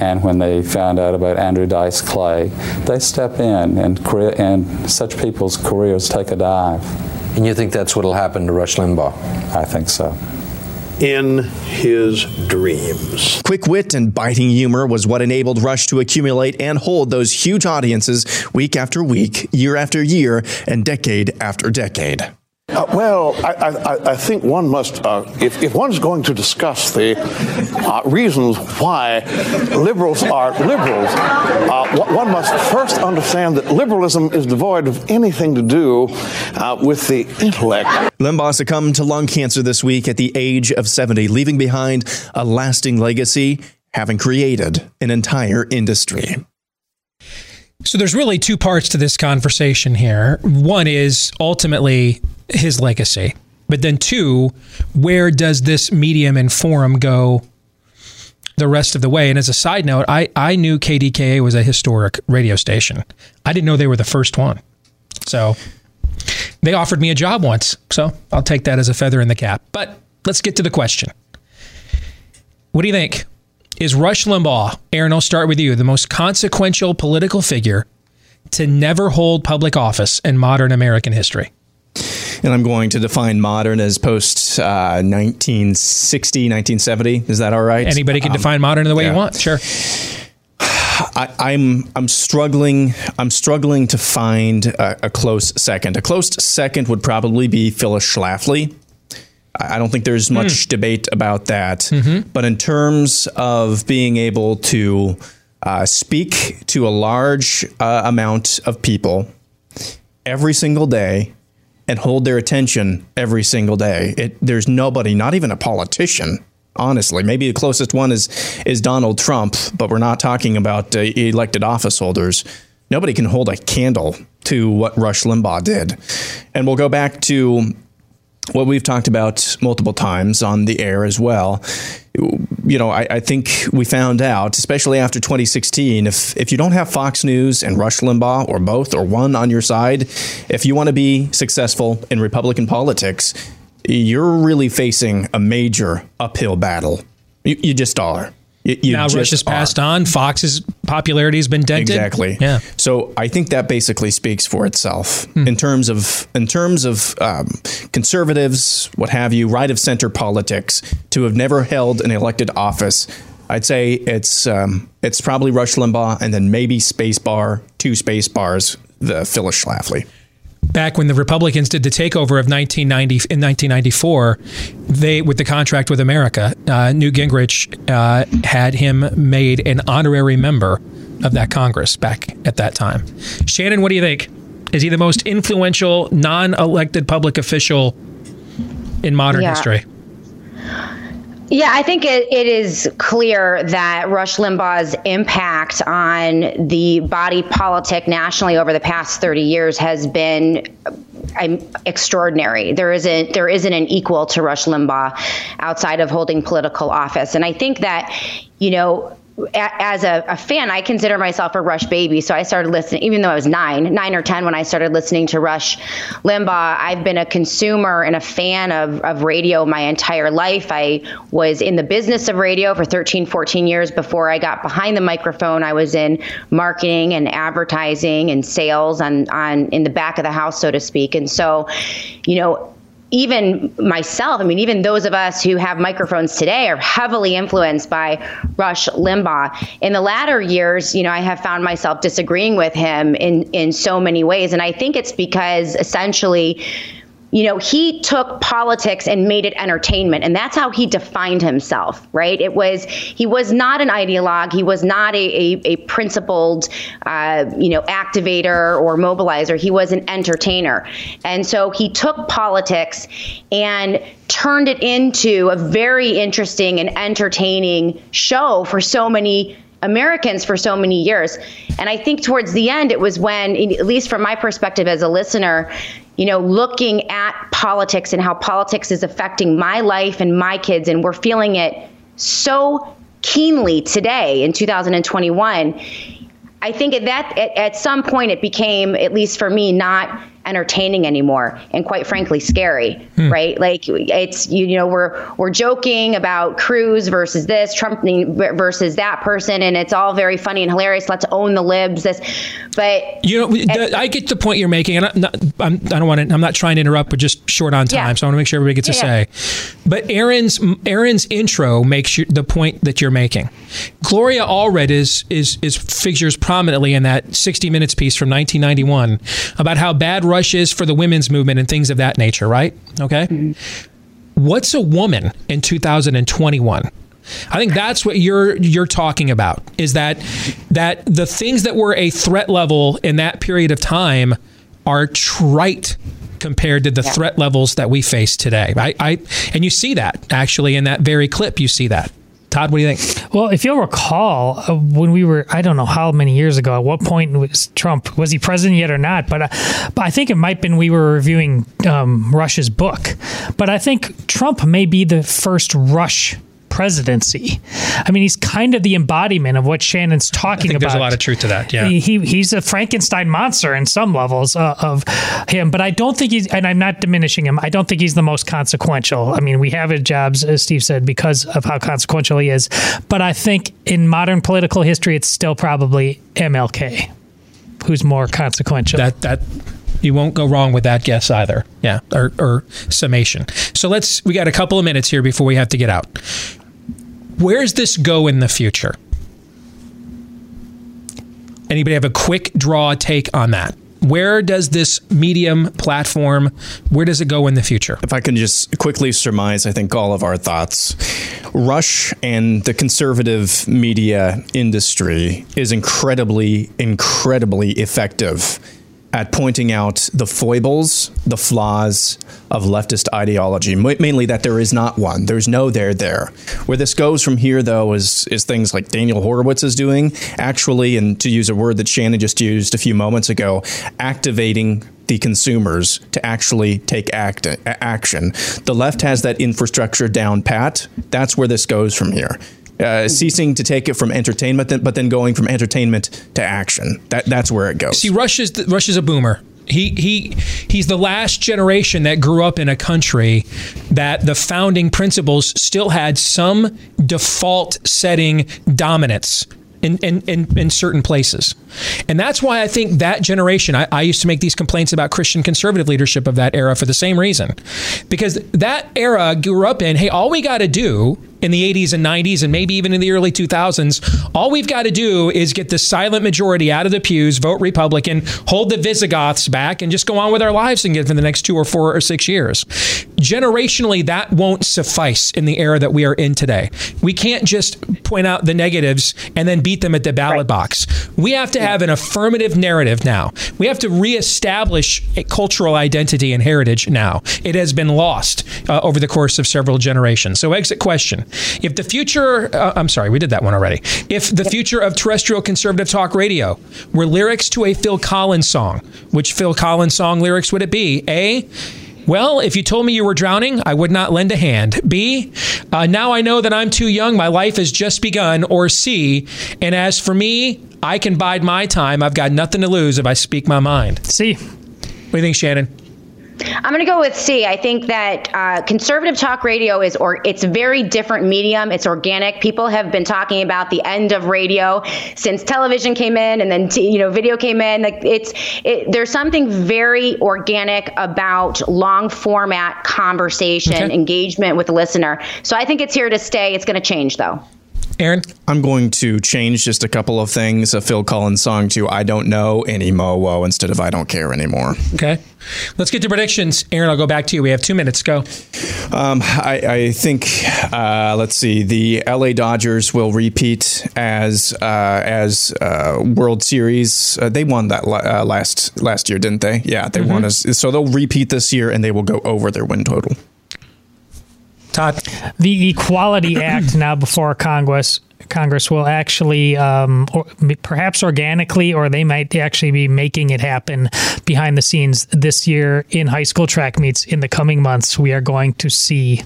and when they found out about Andrew Dice Clay, they step in and, and such people's careers take a dive. And you think that's what will happen to Rush Limbaugh? I think so in his dreams. Quick wit and biting humor was what enabled Rush to accumulate and hold those huge audiences week after week, year after year, and decade after decade. Uh, well, I, I, I, think one must, uh, if, if one's going to discuss the uh, reasons why liberals are liberals, uh, one must first understand that liberalism is devoid of anything to do uh, with the intellect. Limbaugh succumbed to lung cancer this week at the age of 70, leaving behind a lasting legacy, having created an entire industry. So there's really two parts to this conversation here. One is ultimately his legacy. But then, two, where does this medium and forum go the rest of the way? And as a side note, I, I knew KDKA was a historic radio station. I didn't know they were the first one. So they offered me a job once. So I'll take that as a feather in the cap. But let's get to the question. What do you think? Is Rush Limbaugh, Aaron, I'll start with you, the most consequential political figure to never hold public office in modern American history? and I'm going to define modern as post uh, 1960, 1970. Is that all right? Anybody can um, define modern the way yeah. you want. Sure. [sighs] I, am I'm, I'm struggling I'm struggling to find a, a, close second. A close second would probably be Phyllis Schlafly. I don't think there's much mm. debate about that. Mm-hmm. But in terms of being able to uh, speak to a large uh, amount of people every single day and hold their attention every single day. It, there's nobody, not even a politician, honestly. Maybe the closest one is is Donald Trump, but we're not talking about uh, elected office holders. Nobody can hold a candle to what Rush Limbaugh did. And we'll go back to what we've talked about multiple times on the air as well you know, I, I, think we found out, especially after 2016, if if you don't have Fox News and Rush Limbaugh or both or one on your side, if you want to be successful in Republican politics, you're really facing a major uphill battle. You, you just are. You, you now Rush has passed on. Fox's popularity has been dented. Exactly. Yeah. So I think that basically speaks for itself hmm. in terms of in terms of um, conservatives, what have you, right of center politics to have never held an elected office. I'd say it's um, it's probably Rush Limbaugh and then maybe Space Bar, two Space Bars, the Phyllis Schlafly back when the Republicans did the takeover of 1990 in 1994, they with the contract with America, uh, Newt Gingrich uh, had him made an honorary member of that Congress back at that time. Shannon, what do you think? Is he the most influential non-elected public official in modern yeah. history? Yeah, I think it, it is clear that Rush Limbaugh's impact on the body politic nationally over the past 30 years has been um, extraordinary. There isn't there isn't an equal to Rush Limbaugh outside of holding political office. And I think that, you know, as a, a, fan, I consider myself a Rush baby. So I started listening, even though I was nine, nine or 10 when I started listening to Rush Limbaugh. I've been a consumer and a fan of, of radio my entire life. I was in the business of radio for 13, 14 years before I got behind the microphone. I was in marketing and advertising and sales on, on in the back of the house, so to speak. And so, you know, even myself, I mean, even those of us who have microphones today are heavily influenced by Rush Limbaugh. In the latter years, you know, I have found myself disagreeing with him in in so many ways, and I think it's because essentially you know, he took politics and made it entertainment, and that's how he defined himself, right? It was he was not an ideologue, he was not a a, a principled, uh, you know, activator or mobilizer. He was an entertainer, and so he took politics and turned it into a very interesting and entertaining show for so many Americans for so many years. And I think towards the end, it was when, at least from my perspective as a listener, you know, looking at politics and how politics is affecting my life and my kids, and we're feeling it so keenly today in 2021. I think at that at, at some point it became, at least for me, not entertaining anymore and quite frankly scary hmm. right? Like it's you, you know we're we're joking about Cruz versus this Trump versus that person and it's all very funny and hilarious. Let's own the libs. This but you know the, I get the point you're making and I'm not, I'm, I do not want to I'm not trying to interrupt but just short on time yeah. so I want to make sure everybody gets yeah, a say. But Aaron's Aaron's intro makes you, the point that you're making. Gloria Allred is is is figures prominently in that 60 minutes piece from 1991 about how bad Rush is for the women's movement and things of that nature, right? Okay. Mm-hmm. What's a woman in 2021? I think that's what you're you're talking about is that that the things that were a threat level in that period of time are trite compared to the yeah. threat levels that we face today. I, I and you see that actually in that very clip. You see that. Todd, what do you think? Well, if you'll recall, uh, when we were, I don't know how many years ago, at what point was Trump, was he president yet or not? But, uh, but I think it might have been we were reviewing um, Rush's book. But I think Trump may be the first Rush presidency. I mean, he's kind of the embodiment of what Shannon's talking about. There's a lot of truth to that. Yeah, he, he he's a Frankenstein monster in some levels uh, of him, but I don't think he's. And I'm not diminishing him. I don't think he's the most consequential. I mean, we have his jobs, as Steve said, because of how consequential he is. But I think in modern political history, it's still probably MLK, who's more consequential. That that you won't go wrong with that guess either. Yeah, or, or, summation. So let's. We got a couple of minutes here before we have to get out. Where does this go in the future? Anybody have a quick draw take on that? Where does this medium platform, where does it go in the future? If I can just quickly surmise, I think all of our thoughts. Rush and the conservative media industry is incredibly, incredibly effective at pointing out the foibles, the flaws of leftist ideology, mainly that there is not one. There's no there there. Where this goes from here, though, is is things like Daniel Horowitz is doing, actually, and to use a word that Shannon just used a few moments ago, activating the consumers to actually take act, action. The left has that infrastructure down pat. That's where this goes from here uh, ceasing to take it from entertainment, but then going from entertainment to action. That that's where it goes. See, Rush is Rush is a boomer. He he he's the last generation that grew up in a country that the founding principles still had some default setting dominance in, in, in, in, certain places. And that's why I think that generation, I, I, used to make these complaints about Christian conservative leadership of that era for the same reason. Because that era grew up in, hey, all we got to do in the 80s and 90s and maybe even in the early 2000s, all we've got to do is get the silent majority out of the pews, vote Republican, hold the Visigoths back, and just go on with our lives and get for the next two or four or six years. Generationally, that won't suffice in the era that we are in today. We can't just point out the negatives and then beat them at the ballot right. box. We have to have an affirmative narrative now. We have to reestablish a cultural identity and heritage now. It has been lost uh, over the course of several generations. So, exit question if the future, uh, I'm sorry, we did that one already. If the future of terrestrial conservative talk radio were lyrics to a Phil Collins song, which Phil Collins song lyrics would it be? A, well, if you told me you were drowning, I would not lend a hand. B, uh, now I know that I'm too young, my life has just begun. Or C, and as for me, I can bide my time. I've got nothing to lose if I speak my mind. C. What do you think, Shannon? I'm going to go with C. I think that uh, conservative talk radio is, or it's a very different medium. It's organic. People have been talking about the end of radio since television came in, and then t- you know video came in. Like it's it, there's something very organic about long format conversation, okay. engagement with the listener. So I think it's here to stay. It's going to change though. Aaron? I'm going to change just a couple of things. A Phil Collins song to I Don't Know Anymore instead of I Don't Care Anymore. Okay. Let's get to predictions. Aaron, I'll go back to you. We have two minutes. Go. Um, I, I, think, uh, let's see, the LA Dodgers will repeat as uh, as uh, World Series. Uh, they won that uh, last last year, didn't they? Yeah, they mm-hmm. won. As, so they'll repeat this year and they will go over their win total. Todd. The Equality Act [clears throat] now before Congress Congress will actually, um, or perhaps organically, or they might actually be making it happen behind the scenes this year in high school track meets. In the coming months, we are going to see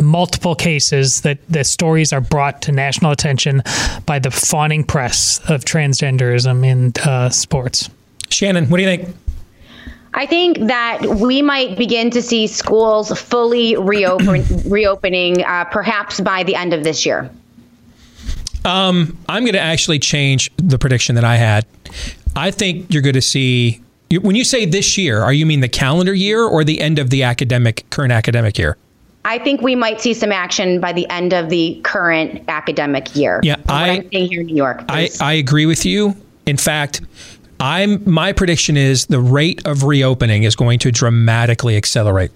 multiple cases that the stories are brought to national attention by the fawning press of transgenderism in uh, sports. Shannon, what do you think? I think that we might begin to see schools fully reopen, [clears throat] reopening uh, perhaps by the end of this year. Um, I'm going to actually change the prediction that I had. I think you're going to see when you say this year, are you mean the calendar year or the end of the academic current academic year? I think we might see some action by the end of the current academic year. Yeah, I, am saying here in New York. I, I agree with you. In fact, I'm my prediction is the rate of reopening is going to dramatically accelerate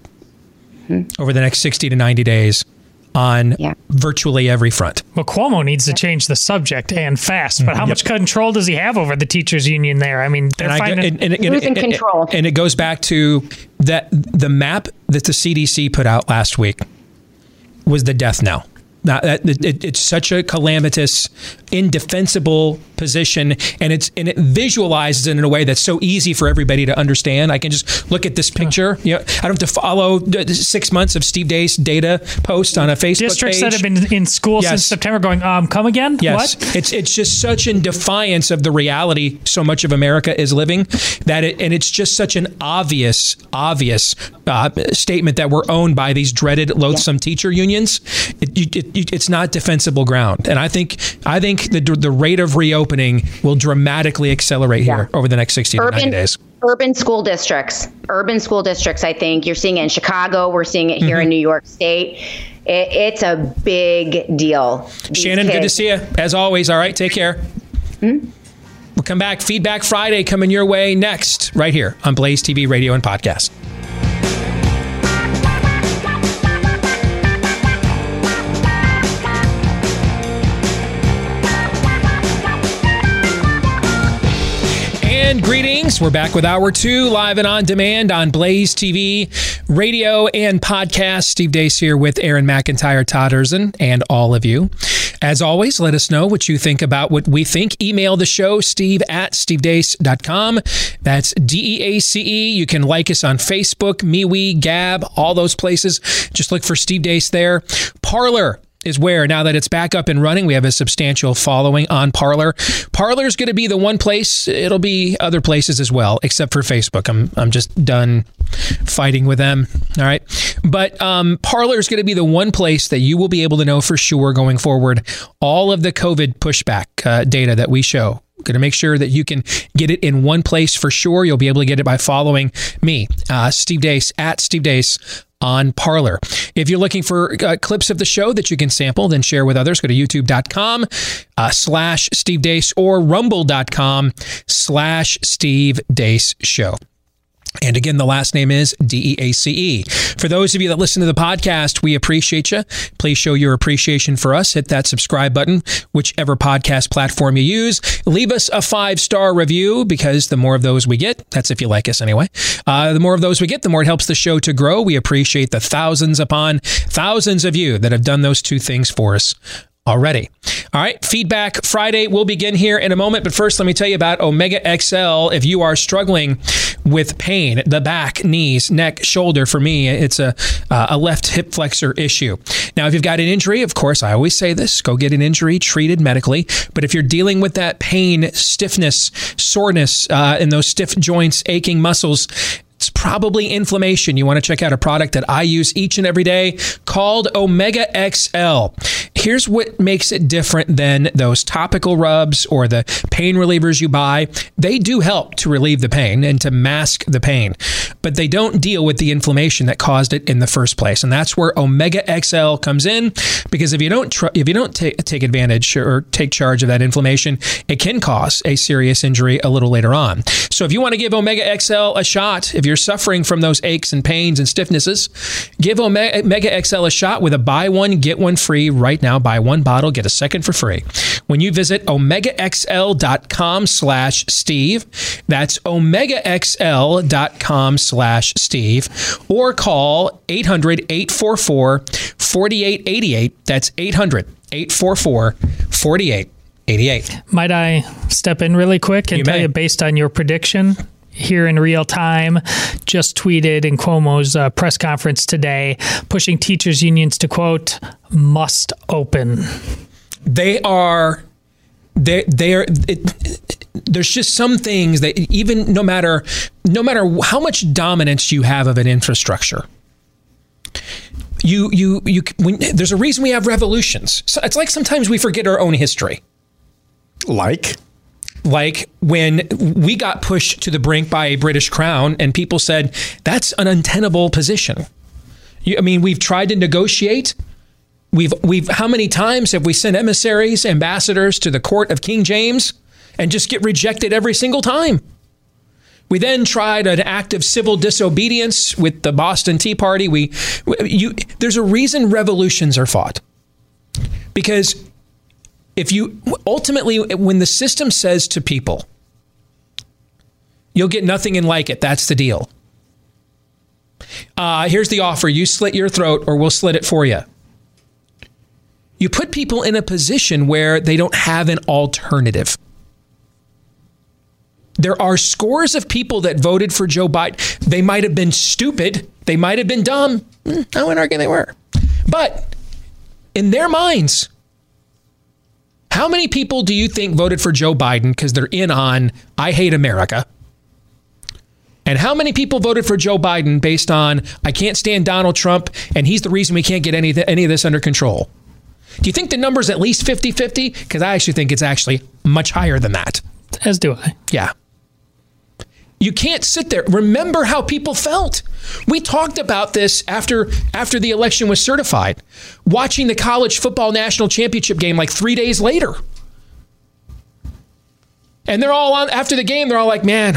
mm-hmm. over the next 60 to 90 days on yeah. virtually every front. Well, Cuomo needs to change the subject and fast. But how yep. much control does he have over the teachers union there? I mean, they're and finding and, and, and, losing control. And it goes back to that the map that the CDC put out last week was the death knell. Now, that, it, it's such a calamitous, indefensible position, and it's and it visualizes it in a way that's so easy for everybody to understand. I can just look at this picture. You know, I don't have to follow six months of Steve Deace data post on a Facebook Districts page. that have been in school yes. since September going, um, come again? Yes. What? It's it's just such in defiance of the reality so much of America is living that it, and it's just such an obvious, obvious uh, statement that we're owned by these dreaded, loathsome yeah. teacher unions. It, it, it's not defensible ground. And I think I think the the rate of reopening will dramatically accelerate yeah. here over the next 60 urban, to 90 days. Urban school districts, urban school districts. I think you're seeing it in Chicago. We're seeing it here mm-hmm. in New York State. It, it's a big deal. Shannon, kids. good to see you as always. All right, take care. Mm-hmm. We'll come back. Feedback Friday coming your way next, right here on Blaze TV, radio, and podcast. And greetings. We're back with hour two, live and on demand on Blaze TV, radio, and podcast. Steve Deace here with Aaron McIntyre, Todd Erzen, and all of you. As always, let us know what you think about what we think. Email the show, steve at stevedeace.com. That's D E A C E. You can like us on Facebook, MeWe, Gab, all those places. Just look for Steve Deace there. Parler is where now that it's back up and running, we have a substantial following on Parler. Parler is going to be the one place. It'll be other places as well, except for Facebook. I'm I'm just done fighting with them. All right, but um, Parler is going to be the one place that you will be able to know for sure going forward all of the COVID pushback uh, data that we show going to make sure that you can get it in one place for sure. You'll be able to get it by following me, uh, Steve Deace at Steve Deace on Parler. If you're looking for uh, clips of the show that you can sample, then share with others. Go to youtube.com uh, slash Steve Deace or rumble.com slash Steve Deace Show. And again, the last name is D E A C E. For those of you that listen to the podcast, we appreciate you. Please show your appreciation for us. Hit that subscribe button, whichever podcast platform you use. Leave us a five star review because the more of those we get, that's if you like us anyway, uh, the more of those we get, the more it helps the show to grow. We appreciate the thousands upon thousands of you that have done those two things for us already. All right, Feedback Friday will begin here in a moment, but first let me tell you about Omega XL. If you are struggling with pain, the back, knees, neck, shoulder, for me, it's a, uh, a left hip flexor issue. Now, if you've got an injury, of course, I always say this go get an injury treated medically. But if you're dealing with that pain, stiffness, soreness uh, in those stiff joints, aching muscles, It's probably inflammation. You want to check out a product that I use each and every day called Omega XL. Here's what makes it different than those topical rubs or the pain relievers you buy. They do help to relieve the pain and to mask the pain, but they don't deal with the inflammation that caused it in the first place. And that's where Omega XL comes in because if you don't tr- if you don't ta- take advantage or take charge of that inflammation, it can cause a serious injury a little later on. So if you want to give Omega XL a shot, if you're suffering from those aches and pains and stiffnesses, give Omega XL a shot with a buy one, get one free right now. Buy one bottle, get a second for free. When you visit omegaxl.com slash Steve, that's omegaxl.com slash Steve, or call 800 844 4888. That's 800 844 4888. Might I step in really quick and You tell may. you, based on your prediction, here in real time, just tweeted in Cuomo's uh, press conference today, pushing teachers' unions to quote, must open. They are, they they are. It, there's just some things that even no matter no matter how much dominance you have of an infrastructure, you you you when, there's a reason we have revolutions. So it's like sometimes we forget our own history. Like like when we got pushed to the brink by a British crown and people said that's an untenable position. You, I mean, we've tried to negotiate. We've we've how many times have we sent emissaries, ambassadors to the court of King James and just get rejected every single time? We then tried an act of civil disobedience with the Boston Tea Party. We, you, there's a reason revolutions are fought because if you ultimately, when the system says to people, you'll get nothing and like it, that's the deal. Uh, here's the offer you slit your throat or we'll slit it for you. You put people in a position where they don't have an alternative. There are scores of people that voted for Joe Biden. They might have been stupid. They might have been dumb. Mm, I wouldn't argue they were. But in their minds, how many people do you think voted for Joe Biden because they're in on I hate America? And how many people voted for Joe Biden based on I can't stand Donald Trump and he's the reason we can't get any of, any of this under control? Do you think the number's at least 50 50? Because I actually think it's actually much higher than that. As do I. Yeah. You can't sit there. Remember how people felt. We talked about this after after the election was certified. Watching the college football national championship game like 3 days later. And they're all on after the game they're all like, "Man,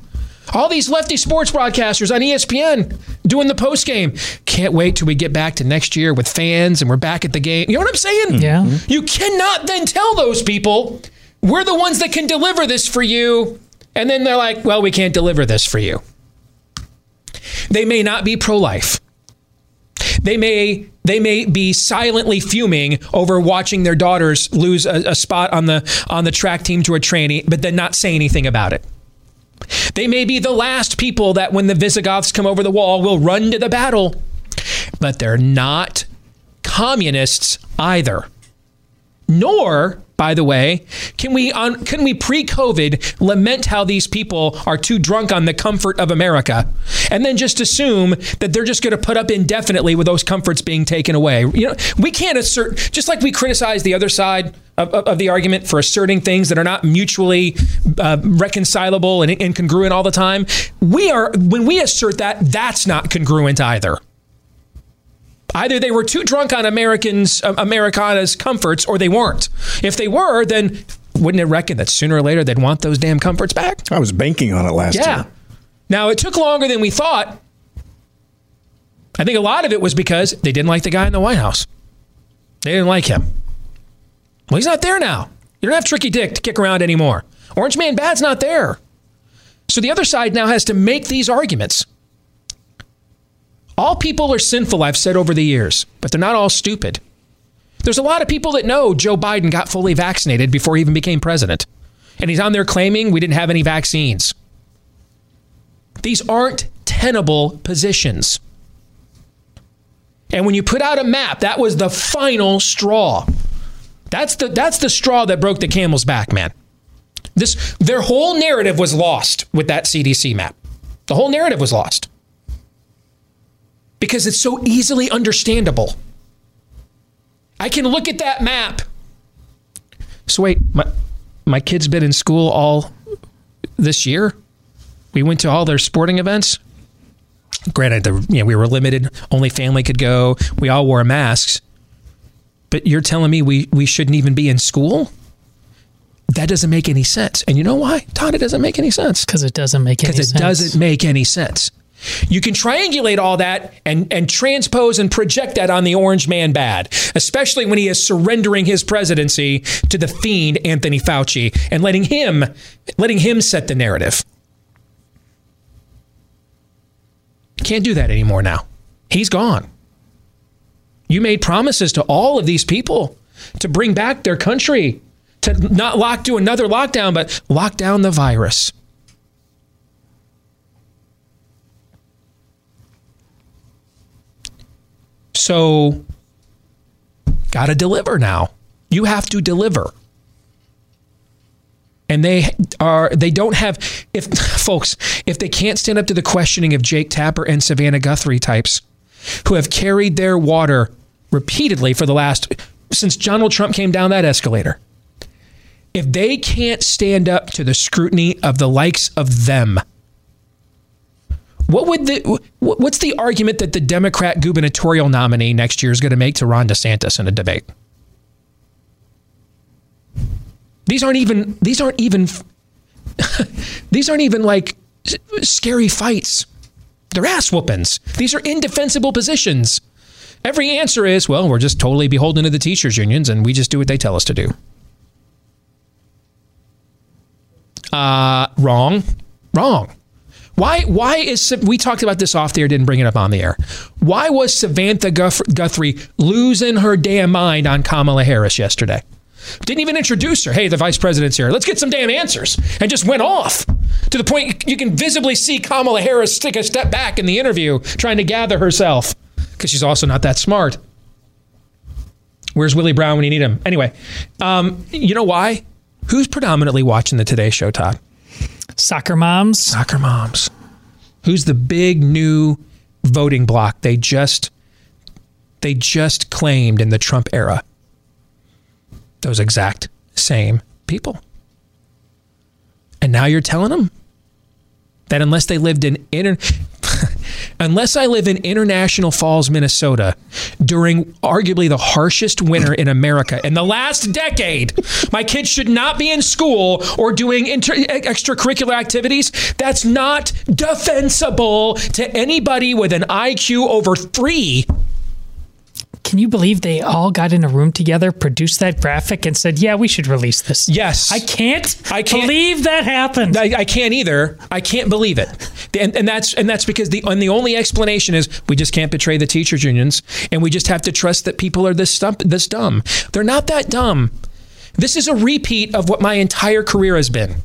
[sighs] all these lefty sports broadcasters on ESPN doing the post game. Can't wait till we get back to next year with fans and we're back at the game." You know what I'm saying? Mm-hmm. Yeah. You cannot then tell those people, "We're the ones that can deliver this for you." And then they're like, well, we can't deliver this for you. They may not be pro life. They may they may be silently fuming over watching their daughters lose a, a, spot on the on the track team to a trainee, but then not say anything about it. They may be the last people that when the Visigoths come over the wall will run to the battle, but they're not communists either. Nor by the way, can we on can we pre-COVID lament how these people are too drunk on the comfort of America, and then just assume that they're just going to put up indefinitely with those comforts being taken away? You know, we can't assert just like we criticize the other side of, of, the argument for asserting things that are not mutually uh, reconcilable and incongruent all the time. We are when we assert that that's not congruent either. Either they were too drunk on Americans, uh, Americana's comforts, or they weren't. If they were, then wouldn't it reckon that sooner or later they'd want those damn comforts back? I was banking on it last yeah. year. Now it took longer than we thought. I think a lot of it was because they didn't like the guy in the White House. They didn't like him. Well, he's not there now. You don't have Tricky Dick to kick around anymore. Orange Man Bad's not there. So the other side now has to make these arguments. All people are sinful, I've said over the years, but they're not all stupid. There's a lot of people that know Joe Biden got fully vaccinated before he even became president. And he's on there claiming we didn't have any vaccines. These aren't tenable positions. And when you put out a map, that was the final straw. That's the that's the straw that broke the camel's back, man. This their whole narrative was lost with that CDC map. The whole narrative was lost because it's so easily understandable. I can look at that map. So wait, my my kid's been in school all this year. We went to all their sporting events. Granted, the, you know, we were limited; only family could go. We all wore masks. But you're telling me we we shouldn't even be in school? That doesn't make any sense. And you know why, Todd? It doesn't make any sense. Because it doesn't make any sense. Because it doesn't make any sense. You can triangulate all that and, and transpose and project that on the orange man bad, especially when he is surrendering his presidency to the fiend Anthony Fauci and letting him letting him set the narrative. Can't do that anymore now. He's gone. You made promises to all of these people to bring back their country, to not lock do another lockdown, but lock down the virus. So, got to deliver now. You have to deliver. And they are they don't have if [laughs] folks, if they can't stand up to the questioning of Jake Tapper and Savannah Guthrie types who have carried their water repeatedly for the last since Donald Trump came down that escalator. If they can't stand up to the scrutiny of the likes of them, what would the what's the argument that the Democrat gubernatorial nominee next year is going to make to Ron DeSantis in a debate? These aren't even these aren't even [laughs] these aren't even like scary fights. They're ass whoopings. These are indefensible positions. Every answer is, well, we're just totally beholden to the teachers unions and we just do what they tell us to do. Uh, wrong. Wrong. Why? Why is we talked about this off the air? Didn't bring it up on the air. Why was Samantha Guthrie losing her damn mind on Kamala Harris yesterday? Didn't even introduce her. Hey, the vice president's here. Let's get some damn answers. And just went off to the point you can visibly see Kamala Harris take a step back in the interview, trying to gather herself because she's also not that smart. Where's Willie Brown when you need him? Anyway, um, you know why? Who's predominantly watching the Today Show, Todd? Soccer moms. Soccer moms. Who's the big new voting bloc they just they just claimed in the Trump era? Those exact same people. And now you're telling them that unless they lived in inter- [laughs] unless I live in International Falls, Minnesota, during arguably the harshest winter in America in the last decade, my kids should not be in school or doing inter- extracurricular activities. That's not defensible to anybody with an IQ over three. Can you believe they all got in a room together, produced that graphic, and said, "Yeah, we should release this"? Yes, I can't. I can't believe that happened. I, I can't either. I can't believe it, and, and that's and that's because the and the only explanation is we just can't betray the teachers unions, and we just have to trust that people are this stump, this dumb. They're not that dumb. This is a repeat of what my entire career has been.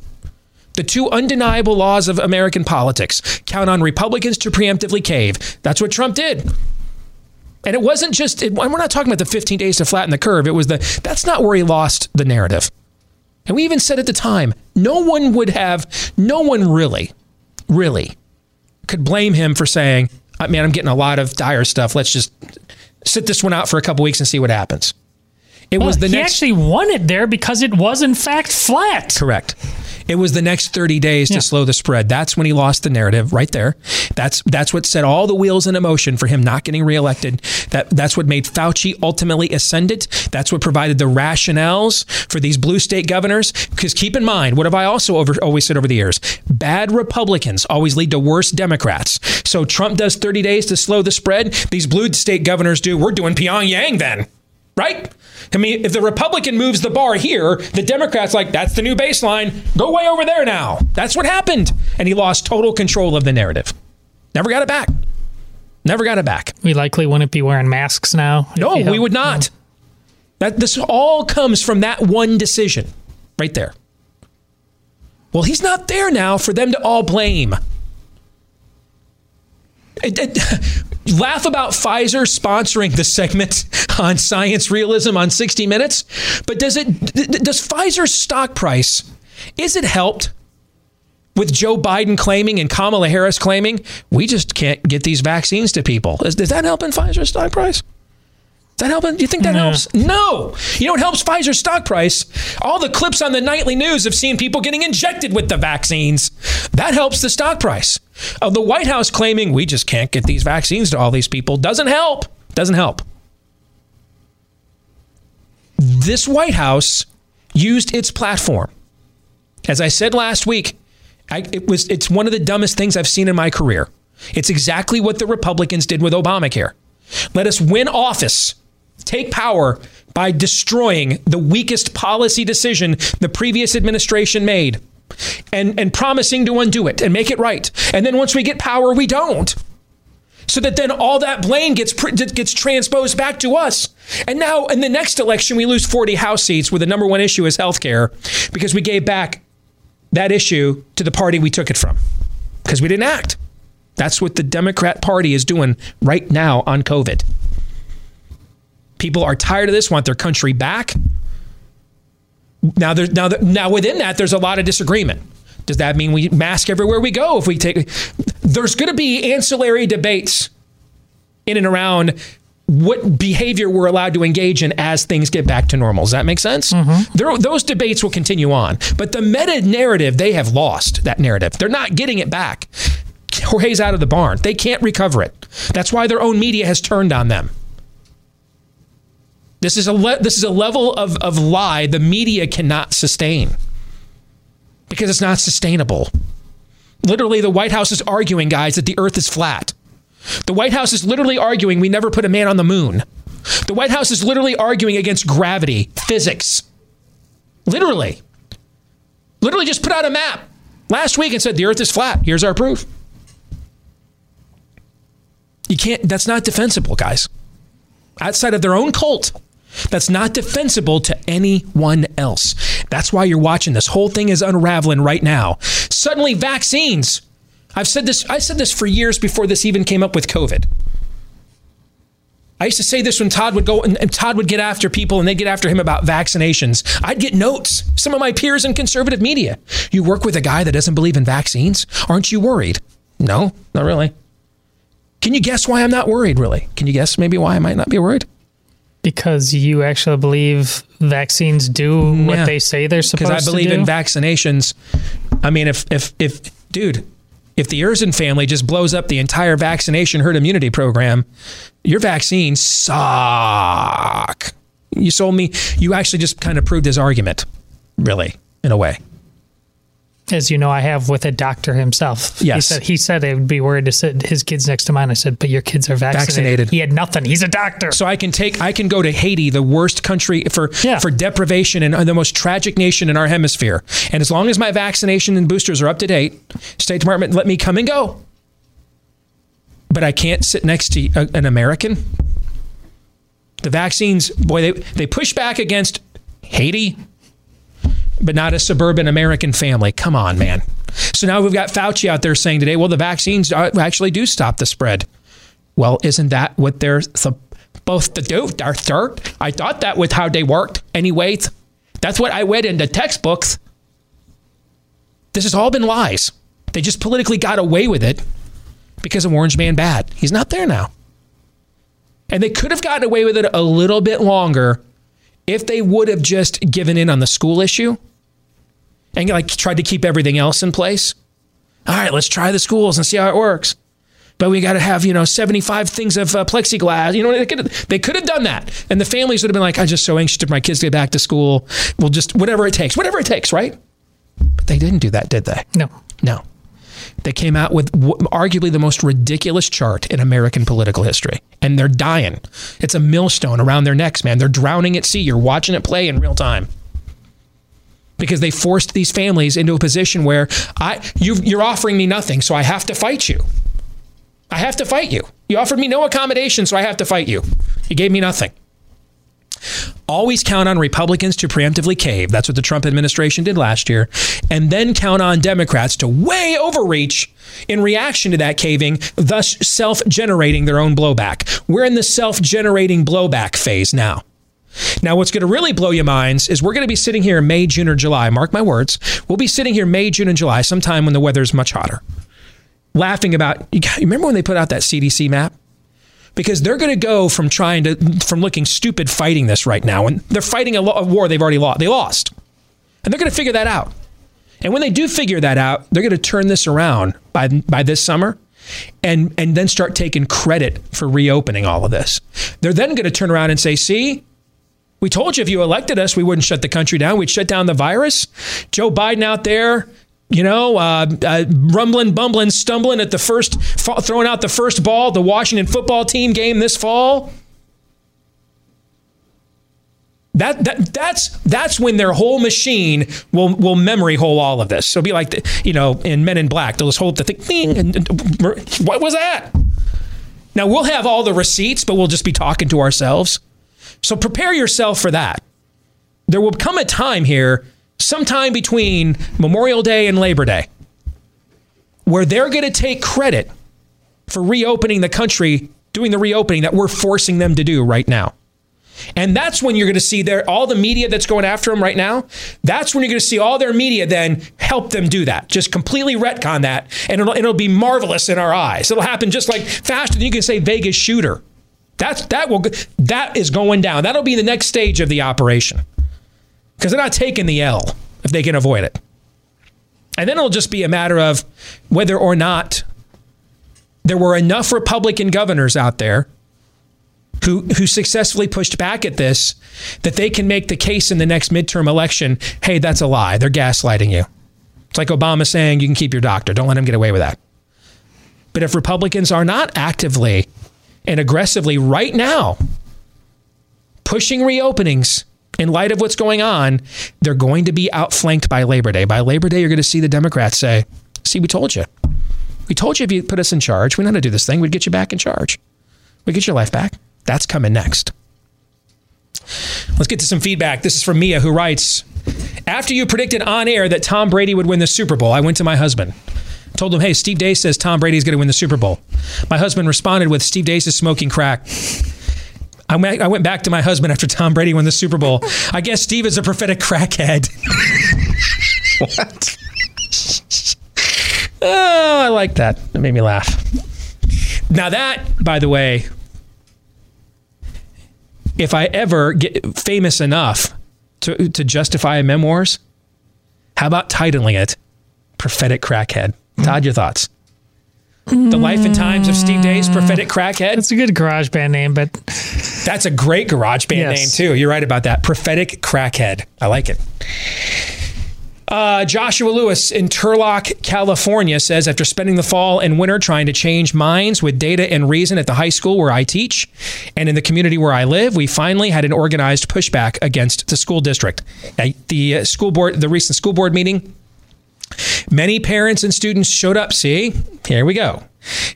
The two undeniable laws of American politics count on Republicans to preemptively cave. That's what Trump did. And it wasn't just, it, we're not talking about the 15 days to flatten the curve. It was the, that's not where he lost the narrative. And we even said at the time, no one would have, no one really, really could blame him for saying, uh, man, I'm getting a lot of dire stuff. Let's just sit this one out for a couple weeks and see what happens. It well, was the he next. He actually won it there because it was in fact flat. Correct. It was the next 30 days yeah. to slow the spread. That's when he lost the narrative right there. That's that's what set all the wheels in motion for him not getting reelected. That that's what made Fauci ultimately ascendant. That's what provided the rationales for these blue state governors. Because keep in mind, what have I also over, always said over the years? Bad Republicans always lead to worse Democrats. So Trump does 30 days to slow the spread. These blue state governors do. We're doing Pyongyang then, right? I mean, if the Republican moves the bar here, the Democrats like that's the new baseline. Go way over there now. That's what happened, and he lost total control of the narrative. Never got it back. Never got it back. We likely wouldn't be wearing masks now. No, we would not. That this all comes from that one decision, right there. Well, he's not there now for them to all blame. It, it, laugh about Pfizer sponsoring the segment [laughs] on science realism on 60 Minutes, but does it does Pfizer's stock price is it helped with Joe Biden claiming and Kamala Harris claiming we just can't get these vaccines to people. Is, does that help in Pfizer's stock price? That help? Do you think that no. helps? No. You know what helps Pfizer's stock price? All the clips on the nightly news of seeing people getting injected with the vaccines. That helps the stock price. Of the White House claiming we just can't get these vaccines to all these people doesn't help. Doesn't help. This White House used its platform. As I said last week, I, it was it's one of the dumbest things I've seen in my career. It's exactly what the Republicans did with Obamacare. Let us win office, take power by destroying the weakest policy decision the previous administration made and, and promising to undo it and make it right. And then once we get power, we don't. So that then all that blame gets gets transposed back to us. And now in the next election, we lose 40 House seats where the number one issue is health care because we gave back that issue to the party we took it from because we didn't act. That's what the Democrat Party is doing right now on COVID. People are tired of this, want their country back. Now, there's now, now within that, there's a lot of disagreement. Does that mean we mask everywhere we go? If we take, there's going to be ancillary debates in and around what behavior we're allowed to engage in as things get back to normal. Does that make sense? Mm-hmm. There, those debates will continue on. But the meta narrative, they have lost that narrative. They're not getting it back. Jorge's out of the barn. They can't recover it. That's why their own media has turned on them. This is a le- this is a level of, of lie the media cannot sustain because it's not sustainable. Literally, the White House is arguing, guys, that the Earth is flat. The White House is literally arguing we never put a man on the moon. The White House is literally arguing against gravity, physics. Literally. Literally just put out a map last week and said the earth is flat. Here's our proof. You can't, that's not defensible, guys. Outside of their own cult, that's not defensible to anyone else. That's why you're watching this whole thing is unraveling right now. Suddenly, vaccines I've said this, I said this for years before this even came up with COVID. I used to say this when Todd would go and, and, Todd would get after people and they'd get after him about vaccinations. I'd get notes. Some of my peers in conservative media. You work with a guy that doesn't believe in vaccines? Aren't you worried? No, not really. Can you guess why I'm not worried, really? Can you guess maybe why I might not be worried? Because you actually believe vaccines do what they say they're supposed to do? Because I believe in vaccinations. I mean, if, if, if, dude, if the Erzen family just blows up the entire vaccination herd immunity program, your vaccines suck. You sold me, you actually just kind of proved his argument, really, in a way as you know, I have with a doctor himself. Yes. He said he said it would be worried to sit his kids next to mine. I said, but your kids are vaccinated. vaccinated. He had nothing. He's a doctor. So I can take I can go to Haiti, the worst country for yeah. for deprivation and the most tragic nation in our hemisphere. And as long as my vaccination and boosters are up to date, State Department let me come and go. But I can't sit next to a, an American. The vaccines, boy, they they push back against Haiti, but not a suburban American family. Come on, man. So now we've got Fauci out there saying today, well, the vaccines actually do stop the spread. Well, isn't that what they're supposed to do? I thought that was how they worked. Anyway, that's what I read in the textbooks. This has all been lies. They just politically got away with it because of Orange Man Bad. He's not there now. And they could have gotten away with it a little bit longer if they would have just given in on the school issue and like tried to keep everything else in place. All right, let's try the schools and see how it works. But we got to have, you know, 75 things of uh, plexiglass. You know, they could, have, they could have done that. And the families would have been like, I'm just so anxious for my kids to get back to school. We'll just, whatever it takes, whatever it takes, right? But they didn't do that, did they? No. No. They came out with arguably the most ridiculous chart in American political history. And they're dying. It's a millstone around their necks, man. They're drowning at sea. You're watching it play in real time because they forced these families into a position where I you you're offering me nothing, so I have to fight you. I have to fight you. You offered me no accommodation, so I have to fight you. You gave me nothing. Always count on Republicans to preemptively cave. That's what the Trump administration did last year. And then count on Democrats to way overreach in reaction to that caving, thus self generating their own blowback. We're in the self generating blowback phase now. Now, what's going to really blow your minds is we're going to be sitting here in May, June, or July. Mark my words. We'll be sitting here May, June, and July, sometime when the weather's much hotter, laughing about. You remember when they put out that CDC map? Because they're going to go from trying to from looking stupid fighting this right now, and they're fighting a, a war they've already lost. They lost, and they're going to figure that out. And when they do figure that out, they're going to turn this around by by this summer and and then start taking credit for reopening all of this. They're then going to turn around and say, "See, we told you if you elected us, we wouldn't shut the country down. We'd shut down the virus." Joe Biden out there, you know, uh, uh, rumbling, bumbling, stumbling at the first, throwing out the first ball, the Washington football team game this fall. That, that that's that's when their whole machine will will memory hole all of this. So be like the, you know in Men in Black, they'll just hold the thing. And, and, what was that? Now we'll have all the receipts, but we'll just be talking to ourselves. So prepare yourself for that. There will come a time here, sometime between Memorial Day and Labor Day, where they're going to take credit for reopening the country, doing the reopening that we're forcing them to do right now. And that's when you're going to see their all the media that's going after them right now. That's when you're going to see all their media then help them do that. Just completely retcon that, and it'll, it'll be marvelous in our eyes. It'll happen just like faster than you can say Vegas shooter. That's that will that is going down. That'll be the next stage of the operation because they're not taking the L if they can avoid it. And then it'll just be a matter of whether or not there were enough Republican governors out there who who successfully pushed back at this that they can make the case in the next midterm election hey that's a lie. They're gaslighting you. It's like obama saying you can keep your doctor. Don't let him get away with that. But if republicans are not actively and aggressively right now pushing reopenings in light of what's going on they're going to be outflanked by labor day by labor day you're going to see the democrats say see we told you we told you if you put us in charge we know how to do this thing we'd get you back in charge we get your life back that's coming next. Let's get to some feedback. This is from Mia, who writes After you predicted on air that Tom Brady would win the Super Bowl, I went to my husband. Told him, hey, Steve Deace says Tom Brady's going to win the Super Bowl. My husband responded with, Steve Deace is smoking crack. I went, back to my husband after Tom Brady won the Super Bowl. I guess Steve is a prophetic crackhead. [laughs] what? oh, I like that. It made me laugh. Now, that, by the way, if I ever get famous enough to, to justify memoirs, how about titling it Prophetic Crackhead? Todd, your thoughts? The Life and Times of Steve Deace, Prophetic Crackhead. That's a good garage band name, but that's a great garage band yes. name too. You're right about that. Prophetic Crackhead. I like it. Uh, Joshua Lewis in Turlock, California says after spending the fall and winter trying to change minds with data and reason at the high school where I teach and in the community where I live, we finally had an organized pushback against the school district. At the uh, school board, the recent school board meeting, many parents and students showed up. See, here we go.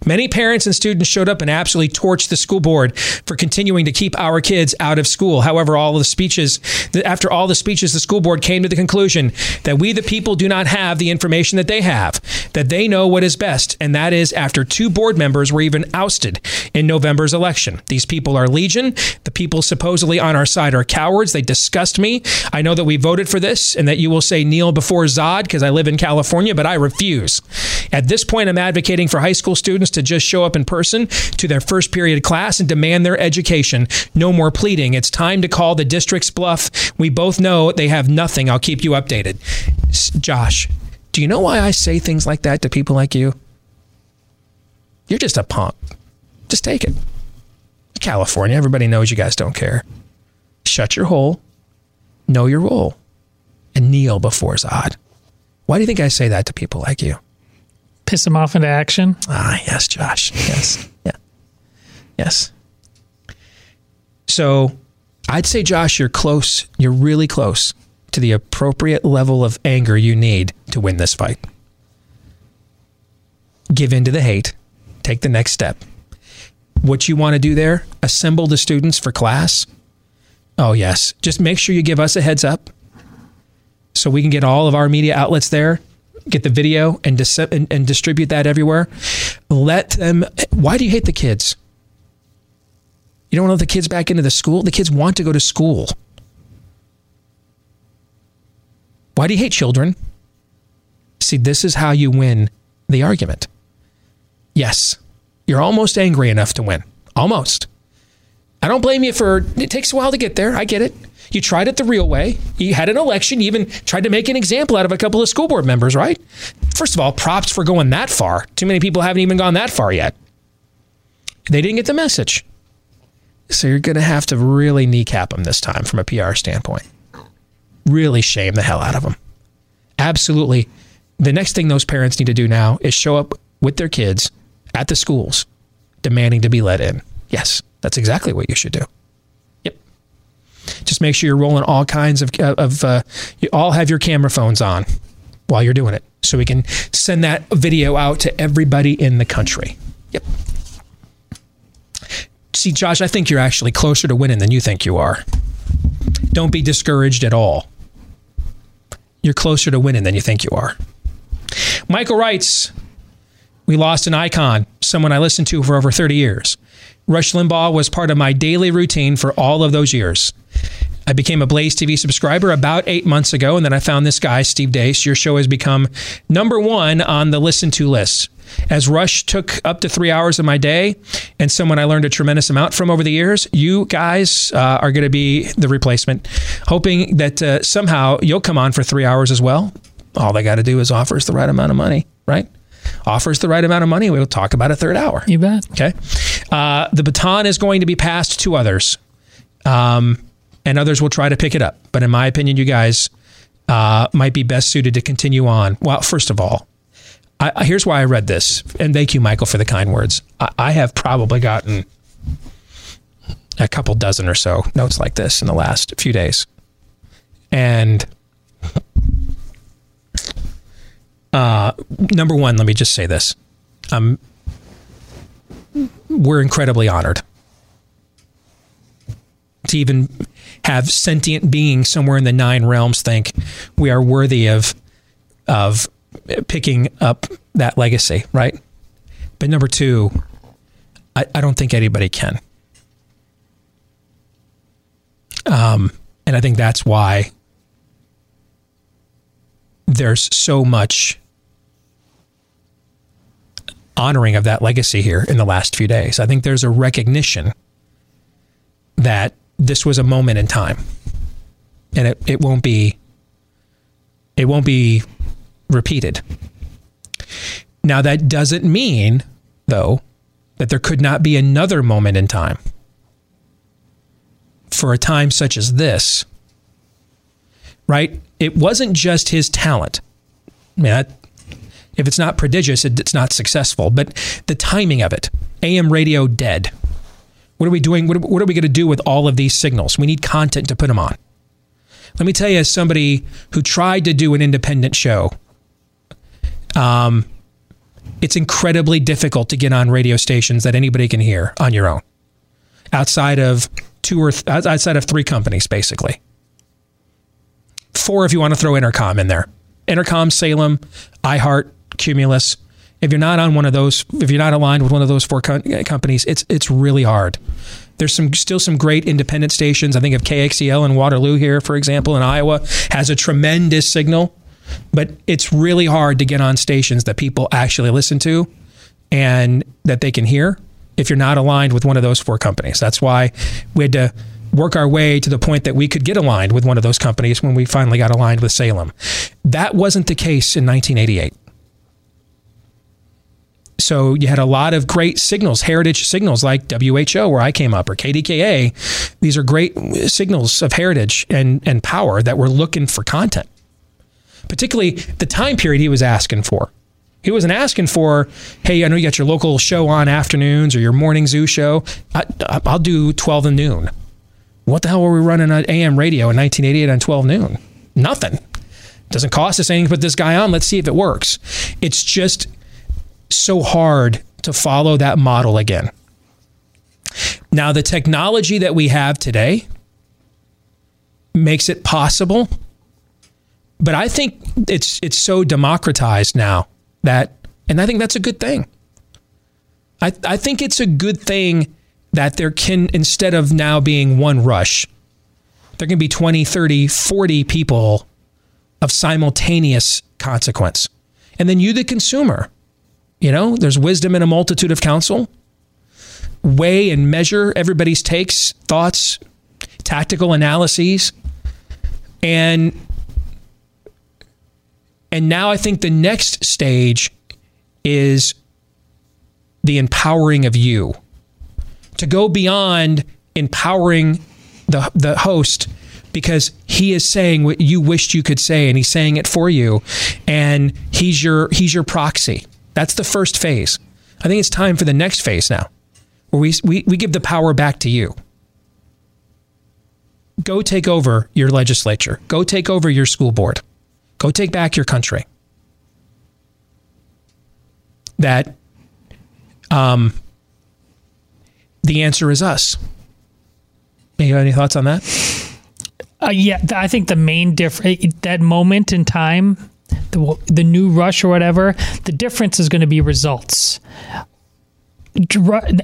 Many parents and students showed up and absolutely torched the school board for continuing to keep our kids out of school. However, all the speeches, after all the speeches, the school board came to the conclusion that we, the people, do not have the information that they have, that they know what is best. And that is after two board members were even ousted in November's election. These people are legion. The people supposedly on our side are cowards. They disgust me. I know that we voted for this and that you will say kneel before Zod because I live in California, but I refuse. At this point, I'm advocating for high school students to just show up in person to their first period class and demand their education. No more pleading. It's time to call the district's bluff. We both know they have nothing. I'll keep you updated. Josh, do you know why I say things like that to people like you? You're just a punk. Just take it. California, everybody knows you guys don't care. Shut your hole, know your role, and kneel before Zod. Why do you think I say that to people like you? Piss him off into action? Ah, yes, Josh. Yes. yeah. Yes. So I'd say, Josh, you're close. You're really close to the appropriate level of anger you need to win this fight. Give in to the hate. Take the next step. What you want to do there, assemble the students for class. Oh, yes. Just make sure you give us a heads up so we can get all of our media outlets there get the video and, dis- and, and distribute that everywhere. Let them. Why do you hate the kids? You don't let the kids back into the school? The kids want to go to school. Why do you hate children? See, this is how you win the argument. Yes, you're almost angry enough to win. Almost. I don't blame you for it takes a while to get there. I get it. You tried it the real way. You had an election. You even tried to make an example out of a couple of school board members, right? First of all, props for going that far. Too many people haven't even gone that far yet. They didn't get the message. So you're going to have to really kneecap them this time from a PR standpoint. Really shame the hell out of them. Absolutely. The next thing those parents need to do now is show up with their kids at the schools demanding to be let in. Yes, that's exactly what you should do. Yep. Just make sure you're rolling all kinds of, of uh, you all have your camera phones on while you're doing it so we can send that video out to everybody in the country. Yep. See, Josh, I think you're actually closer to winning than you think you are. Don't be discouraged at all. You're closer to winning than you think you are. Michael writes, We lost an icon, someone I listened to for over 30 years. Rush Limbaugh was part of my daily routine for all of those years. I became a Blaze TV subscriber about eight months ago, and then I found this guy, Steve Deace. Your show has become number one on the listen to list. As Rush took up to three hours of my day and someone I learned a tremendous amount from over the years, you guys uh, are going to be the replacement. Hoping that uh, somehow you'll come on for three hours as well. All they got to do is offer us the right amount of money, right? Offers the right amount of money, we'll talk about a third hour. You bet. Okay. Uh, the baton is going to be passed to others, um, and others will try to pick it up. But in my opinion, you guys uh, might be best suited to continue on. Well, first of all, I, here's why I read this, and thank you, Michael, for the kind words. I, I have probably gotten a couple dozen or so notes like this in the last few days, and uh, number one, let me just say this: um, we're incredibly honored to even have sentient beings somewhere in the nine realms think we are worthy of of picking up that legacy, right? But number two, I, I don't think anybody can. Um, and I think that's why there's so much honoring of that legacy here in the last few days. I think there's a recognition that this was a moment in time and it, it won't be it won't be repeated. Now, that doesn't mean, though, that there could not be another moment in time for a time such as this, right? It wasn't just his talent. I mean, that, if it's not prodigious, it's not successful, but the timing of it. AM radio dead. What are we doing? What are we going to do with all of these signals? We need content to put them on. Let me tell you, as somebody who tried to do an independent show um, it's incredibly difficult to get on radio stations that anybody can hear on your own, outside of two or th- outside of three companies, basically. Four if you want to throw Entercom in there. Entercom, Salem, iHeart, Cumulus. If you're not on one of those, if you're not aligned with one of those four co- companies, it's it's really hard. There's some still some great independent stations. I think of KXEL in Waterloo here, for example, in Iowa, has a tremendous signal but it's really hard to get on stations that people actually listen to and that they can hear if you're not aligned with one of those four companies. That's why we had to work our way to the point that we could get aligned with one of those companies when we finally got aligned with Salem. That wasn't the case in 1988. So you had a lot of great signals, heritage signals like WHO, where I came up, or KDKA. These are great signals of heritage and, and power that were looking for content particularly the time period he was asking for. He wasn't asking for, hey, I know you got your local show on afternoons or your morning zoo show. I, will do 12 and noon. What the hell were we running on AM radio in 1988 on 12 noon? Nothing. Doesn't cost us anything to put this guy on. Let's see if it works. It's just so hard to follow that model again. Now, the technology that we have today makes it possible but I think it's it's so democratized now that, and I think that's a good thing. I I think it's a good thing that there can, instead of now being one rush, there can be 20, 30, 40 people of simultaneous consequence. And then you, the consumer, you know, there's wisdom in a multitude of counsel. Weigh and measure everybody's takes, thoughts, tactical analyses. And and now I think the next stage is the empowering of you to go beyond empowering the the host because he is saying what you wished you could say and he's saying it for you and he's your he's your proxy. That's the first phase. I think it's time for the next phase now where we, we, we give the power back to you. Go take over your legislature. Go take over your school board. Go take back your country. That um, the answer is us. You have any thoughts on that? Uh, yeah, I think the main difference that moment in time, the the new rush or whatever, the difference is going to be results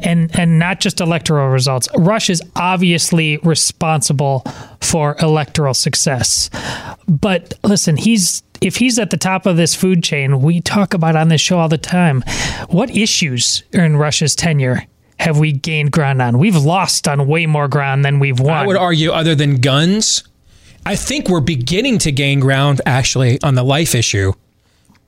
and and not just electoral results. Rush is obviously responsible for electoral success. But listen, he's if he's at the top of this food chain, we talk about on this show all the time. What issues are in Rush's tenure? Have we gained ground on? We've lost on way more ground than we've won. I would argue, other than guns, I think we're beginning to gain ground actually on the life issue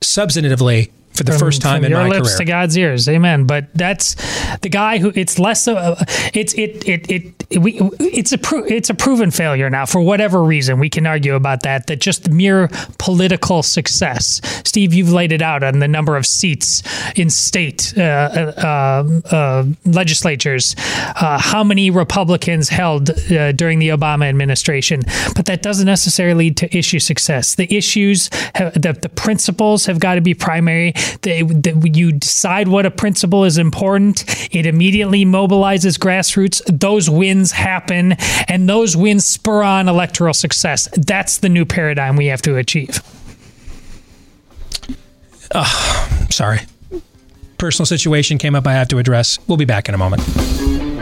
substantively for the from, first time in your my lips career. to God's ears, amen. But that's the guy who it's less of a, it's it it it, it we it's a pro, it's a proven failure now for whatever reason. We can argue about that. That just mere political success. Steve, you've laid it out on the number of seats in state uh, uh, uh, legislatures, uh, how many Republicans held uh, during the Obama administration, but that doesn't necessarily lead to issue success. The issues, have, the the principles have got to be primary they, they, you decide what a principle is important. It immediately mobilizes grassroots. Those wins happen, and those wins spur on electoral success. That's the new paradigm we have to achieve. Oh, sorry. Personal situation came up I have to address. We'll be back in a moment.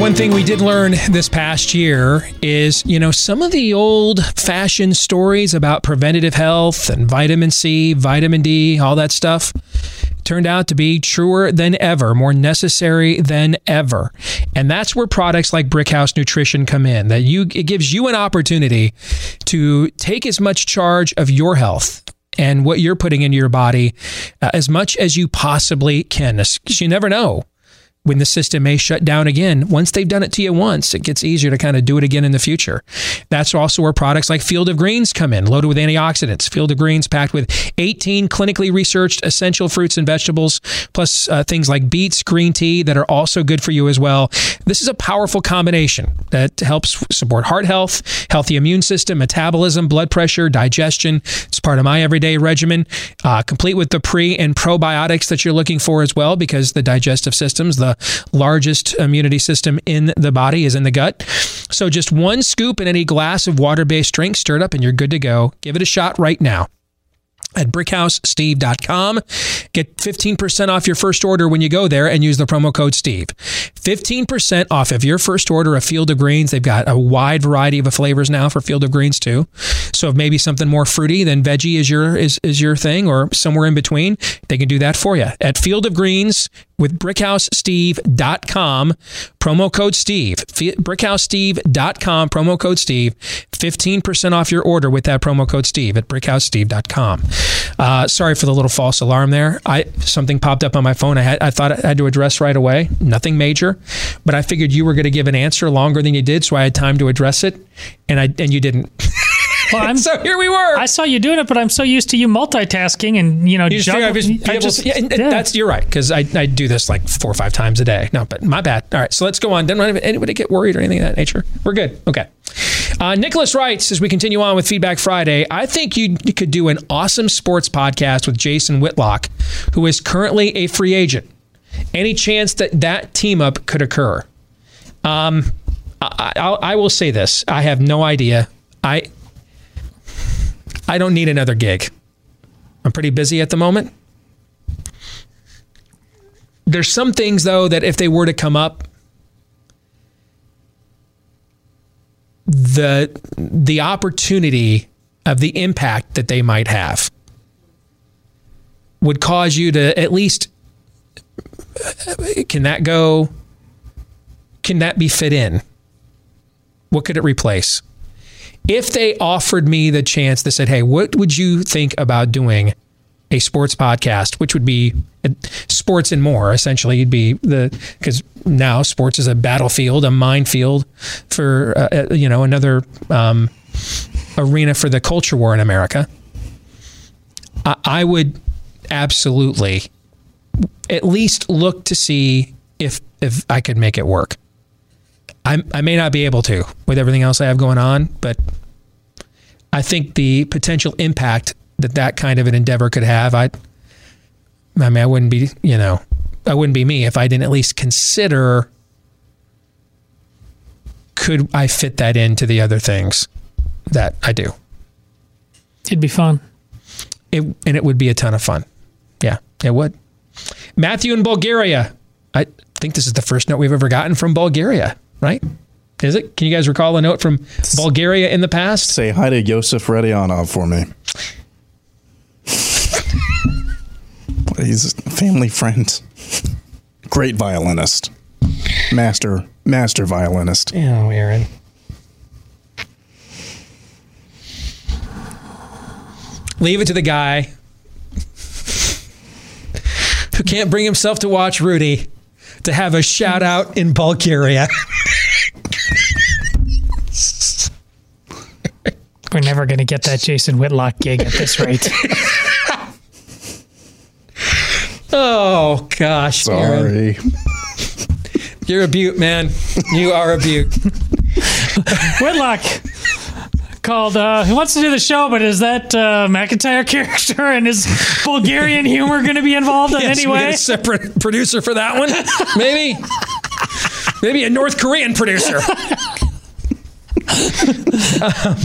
One thing we did learn this past year is, you know, some of the old fashioned stories about preventative health and vitamin C, vitamin D, all that stuff turned out to be truer than ever, more necessary than ever. And that's where products like Brickhouse Nutrition come in. That you it gives you an opportunity to take as much charge of your health and what you're putting into your body uh, as much as you possibly can. Because you never know when the system may shut down again. Once they've done it to you once, it gets easier to kind of do it again in the future. That's also where products like Field of Greens come in, loaded with antioxidants. Field of Greens packed with 18 clinically researched essential fruits and vegetables, plus uh, things like beets, green tea that are also good for you as well. This is a powerful combination that helps support heart health, healthy immune system, metabolism, blood pressure, digestion. It's part of my everyday regimen, uh, complete with the pre and probiotics that you're looking for as well, because the digestive systems, the largest immunity system in the body is in the gut. So just one scoop in any glass of water based drink, stir it up, and you're good to go. Give it a shot right now at brickhousesteve.com. Get 15% off your first order when you go there and use the promo code Steve. 15% off of your first order of Field of Greens. They've got a wide variety of flavors now for Field of Greens too. So if maybe something more fruity than veggie is your is, is your thing or somewhere in between, they can do that for you. At Field of Greens with brickhousesteve.com, promo code Steve. brickhousesteve.com, promo code Steve. 15% off your order with that promo code Steve at brickhousesteve.com. Uh, sorry for the little false alarm there. I something popped up on my phone. I had I thought I had to address right away. Nothing major, but I figured you were going to give an answer longer than you did, so I had time to address it, and I and you didn't. [laughs] Well, I'm, [laughs] so here we were. I saw you doing it, but I'm so used to you multitasking and you know. You just was be I just- yeah, yeah. That's you're right because I, I do this like four or five times a day. No, but my bad. All right, so let's go on. Don't anybody get worried or anything of that nature. We're good. Okay. Uh, Nicholas writes as we continue on with Feedback Friday. I think you, you could do an awesome sports podcast with Jason Whitlock, who is currently a free agent. Any chance that that team up could occur? Um, I, I, I will say this: I have no idea. I I don't need another gig. I'm pretty busy at the moment. There's some things though that if they were to come up, the the opportunity of the impact that they might have would cause you to at least can that go can that be fit in what could it replace if they offered me the chance they said hey what would you think about doing a sports podcast which would be sports and more essentially you'd be the because now sports is a battlefield a minefield for uh, uh, you know another um, arena for the culture war in america I, I would absolutely at least look to see if if I could make it work. I I may not be able to with everything else I have going on, but I think the potential impact that that kind of an endeavor could have, I I mean I wouldn't be, you know, I wouldn't be me if I didn't at least consider could I fit that into the other things that I do. It'd be fun. It and it would be a ton of fun. Yeah, it would. Matthew in Bulgaria. I think this is the first note we've ever gotten from Bulgaria, right? Is it? Can you guys recall a note from Bulgaria in the past? Say hi to Yosef Radionov for me. [laughs] He's a family friend. Great violinist. Master, master violinist. Oh, Aaron. Leave it to the guy who can't bring himself to watch Rudy to have a shout out in Bulgaria. [laughs] We're never going to get that Jason Whitlock gig at this rate. [laughs] oh gosh, sorry. Aaron. You're a butte, man. You are a butte. [laughs] Whitlock called uh, He Wants to Do the Show, but is that uh, McIntyre character and his Bulgarian humor going to be involved in yes, any way? a separate producer for that one? Maybe. Maybe a North Korean producer. [laughs] um,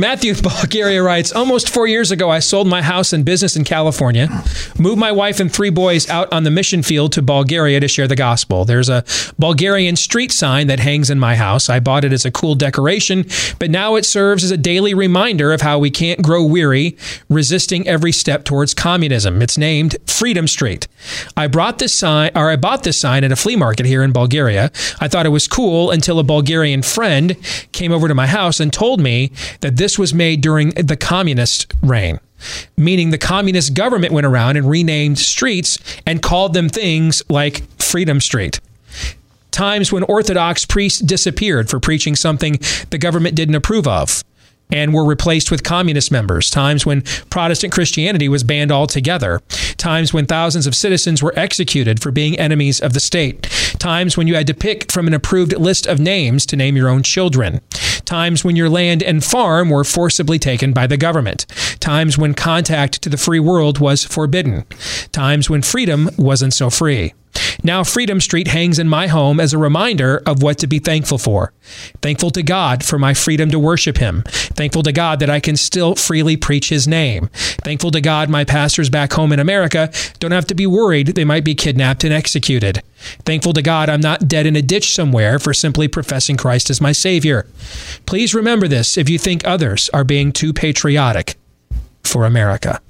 Matthew Bulgaria writes Almost four years ago, I sold my house and business in California, moved my wife and three boys out on the mission field to Bulgaria to share the gospel. There's a Bulgarian street sign that hangs in my house. I bought it as a cool decoration, but now it serves as a daily reminder of how we can't grow weary resisting every step towards communism. It's named Freedom Street. I brought this sign, or I bought this sign at a flea market here in Bulgaria. I thought it was cool until a Bulgarian friend came over to my house and told me that this was made during the communist reign, meaning the communist government went around and renamed streets and called them things like Freedom Street. Times when Orthodox priests disappeared for preaching something the government didn't approve of and were replaced with communist members, times when Protestant Christianity was banned altogether, times when thousands of citizens were executed for being enemies of the state, times when you had to pick from an approved list of names to name your own children, times when your land and farm were forcibly taken by the government, times when contact to the free world was forbidden, times when freedom wasn't so free. Now, Freedom Street hangs in my home as a reminder of what to be thankful for. Thankful to God for my freedom to worship Him. Thankful to God that I can still freely preach His name. Thankful to God my pastors back home in America don't have to be worried they might be kidnapped and executed. Thankful to God I'm not dead in a ditch somewhere for simply professing Christ as my Savior. Please remember this if you think others are being too patriotic for America.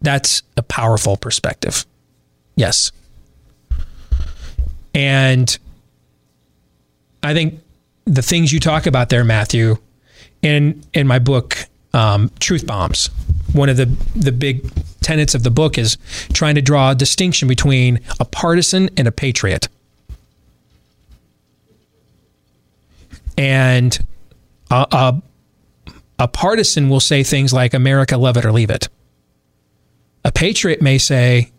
That's a powerful perspective. Yes. And I think the things you talk about there, Matthew, in in my book, um, Truth Bombs, one of the the big tenets of the book is trying to draw a distinction between a partisan and a patriot. And a, a, a partisan will say things like "America, love it or leave it." A patriot may say,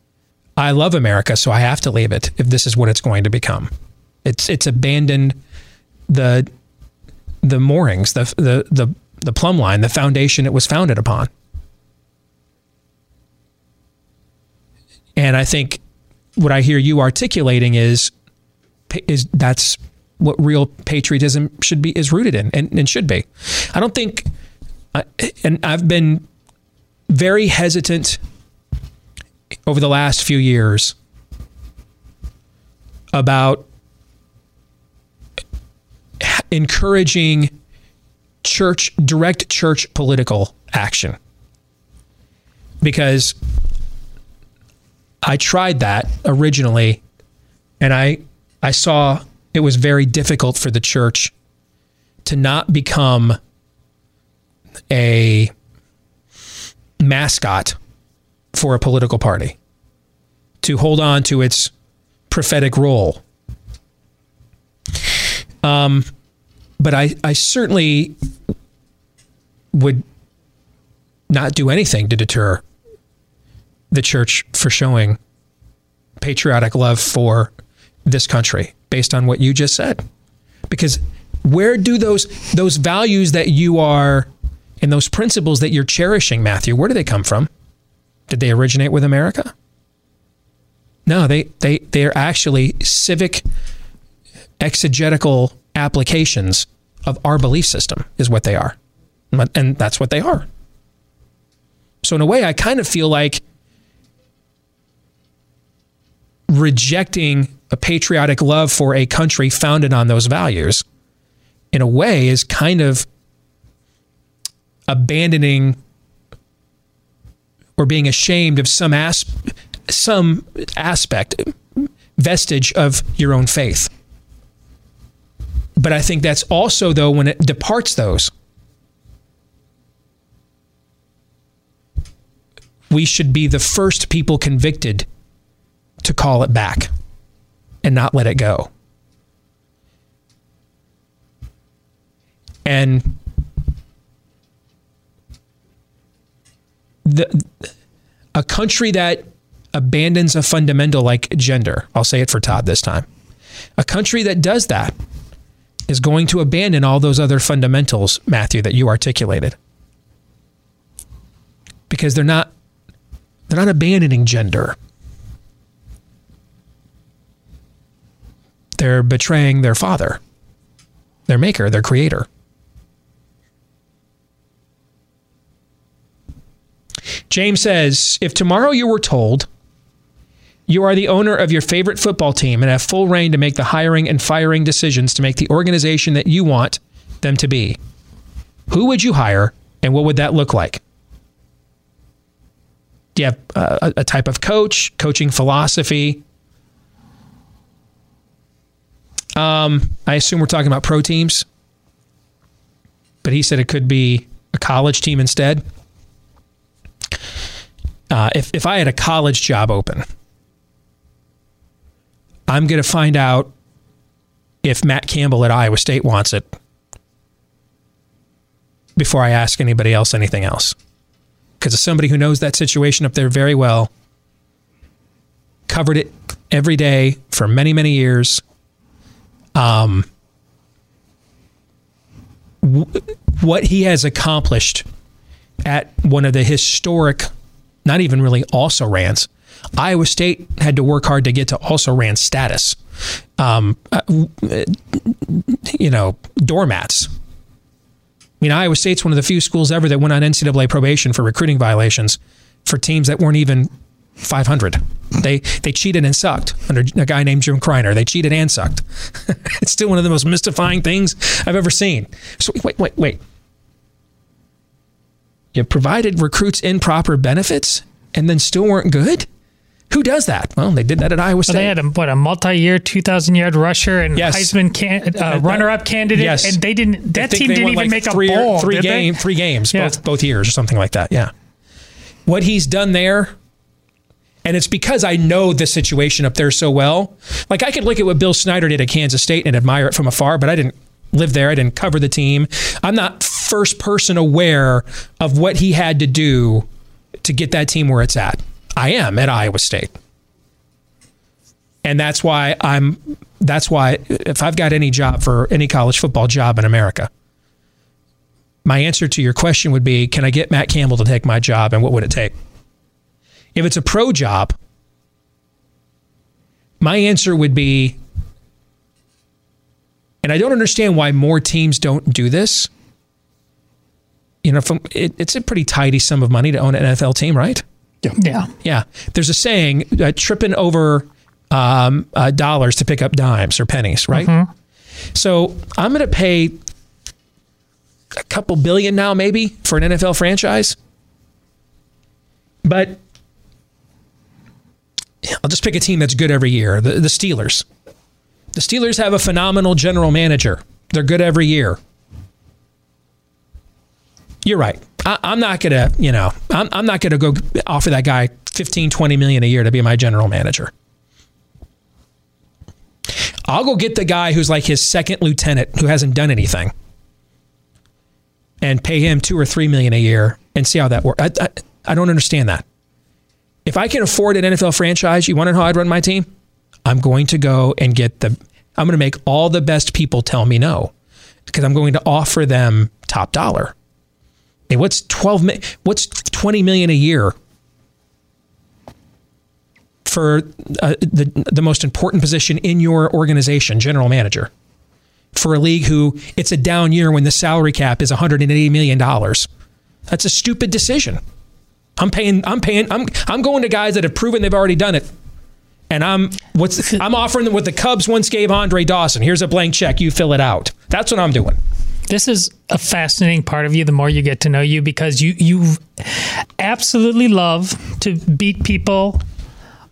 I love America, so I have to leave it if this is what it's going to become. It's it's abandoned the the moorings, the the the, the plumb line, the foundation it was founded upon. And I think what I hear you articulating is is that's what real patriotism should be is rooted in and, and should be. I don't think, and I've been very hesitant over the last few years about encouraging church direct church political action. Because I tried that originally and I I saw it was very difficult for the church to not become a mascot for a political party, to hold on to its prophetic role. Um, but I, I certainly would not do anything to deter the church for showing patriotic love for this country based on what you just said. Because where do those those values that you are and those principles that you're cherishing, Matthew, where do they come from? Did they originate with America? No, they they they're actually civic exegetical applications of our belief system is what they are. And that's what they are. So in a way I kind of feel like rejecting a patriotic love for a country founded on those values, in a way, is kind of abandoning or being ashamed of some as- some aspect, vestige of your own faith. But I think that's also, though, when it departs those, we should be the first people convicted to call it back and not let it go. And the a country that abandons a fundamental like gender, I'll say it for Todd this time. A country that does that is going to abandon all those other fundamentals, Matthew, that you articulated. Because they're not they're not abandoning gender. they're betraying their father, their maker, their creator. James says If tomorrow you were told you are the owner of your favorite football team and have full reign to make the hiring and firing decisions to make the organization that you want them to be, who would you hire and what would that look like? Do you have a, a type of coach, coaching philosophy, um, I assume we're talking about pro teams, but he said it could be a college team instead. Uh, if if I had a college job open, I'm going to find out if Matt Campbell at Iowa State wants it before I ask anybody else anything else. Because somebody who knows that situation up there very well, covered it every day for many, many years, um, w- what he has accomplished at one of the historic, not even really also rans. Iowa State had to work hard to get to also ran status. Um, uh, you know, doormats. I mean, Iowa State's one of the few schools ever that went on NCAA probation for recruiting violations for teams that weren't even 500. They they cheated and sucked under a guy named Jim Criner. They cheated and sucked. [laughs] it's still one of the most mystifying things I've ever seen. So wait, wait, wait. You provided recruits improper benefits and then still weren't good? Who does that? Well, they did that at Iowa State. Well, they had a, what a multi-year, two thousand yard rusher and yes. Heisman can, uh, runner-up candidate, yes. and they didn't. That team didn't even like make three, a bowl. Three game, they? three games, yeah. both both years or something like that. Yeah. What he's done there and it's because I know the situation up there so well. Like I could look at what Bill Snyder did at Kansas State and admire it from afar, but I didn't live there. I didn't cover the team. I'm not first person aware of what he had to do to get that team where it's at. I am at Iowa State. And that's why I'm that's why if I've got any job for any college football job in America, my answer to your question would be can I get Matt Campbell to take my job and what would it take? If it's a pro job, my answer would be And I don't understand why more teams don't do this. You know, from, it, it's a pretty tidy sum of money to own an NFL team, right? Yeah. Yeah. Yeah. There's a saying, uh, tripping over um, uh, dollars to pick up dimes or pennies, right? Mm-hmm. So I'm going to pay a couple billion now, maybe, for an NFL franchise. But I'll just pick a team that's good every year the, the Steelers. The Steelers have a phenomenal general manager. They're good every year. You're right. I, am not going to, you know, I'm, I'm not going to go offer that guy 15, 20 million a year to be my general manager. I'll go get the guy who's like his second lieutenant who hasn't done anything and pay him two or three million a year and see how that works. I, I, I don't understand that. If I can afford an NFL franchise, you want to know how I'd run my team? I'm going to go and get the, I'm going to make all the best people tell me no because I'm going to offer them top dollar. Mean, what's 12, what's 20 million a year for uh, the, the most important position in your organization, general manager? For a league who it's a down year when the salary cap is 180 million dollars. That's a stupid decision. I'm paying. I'm paying. I'm. I'm going to guys that have proven they've already done it. And I'm what's I'm offering them what the Cubs once gave Andre Dawson. Here's a blank check. You fill it out. That's what I'm doing. This is a fascinating part of you. The more you get to know you, because you you absolutely love to beat people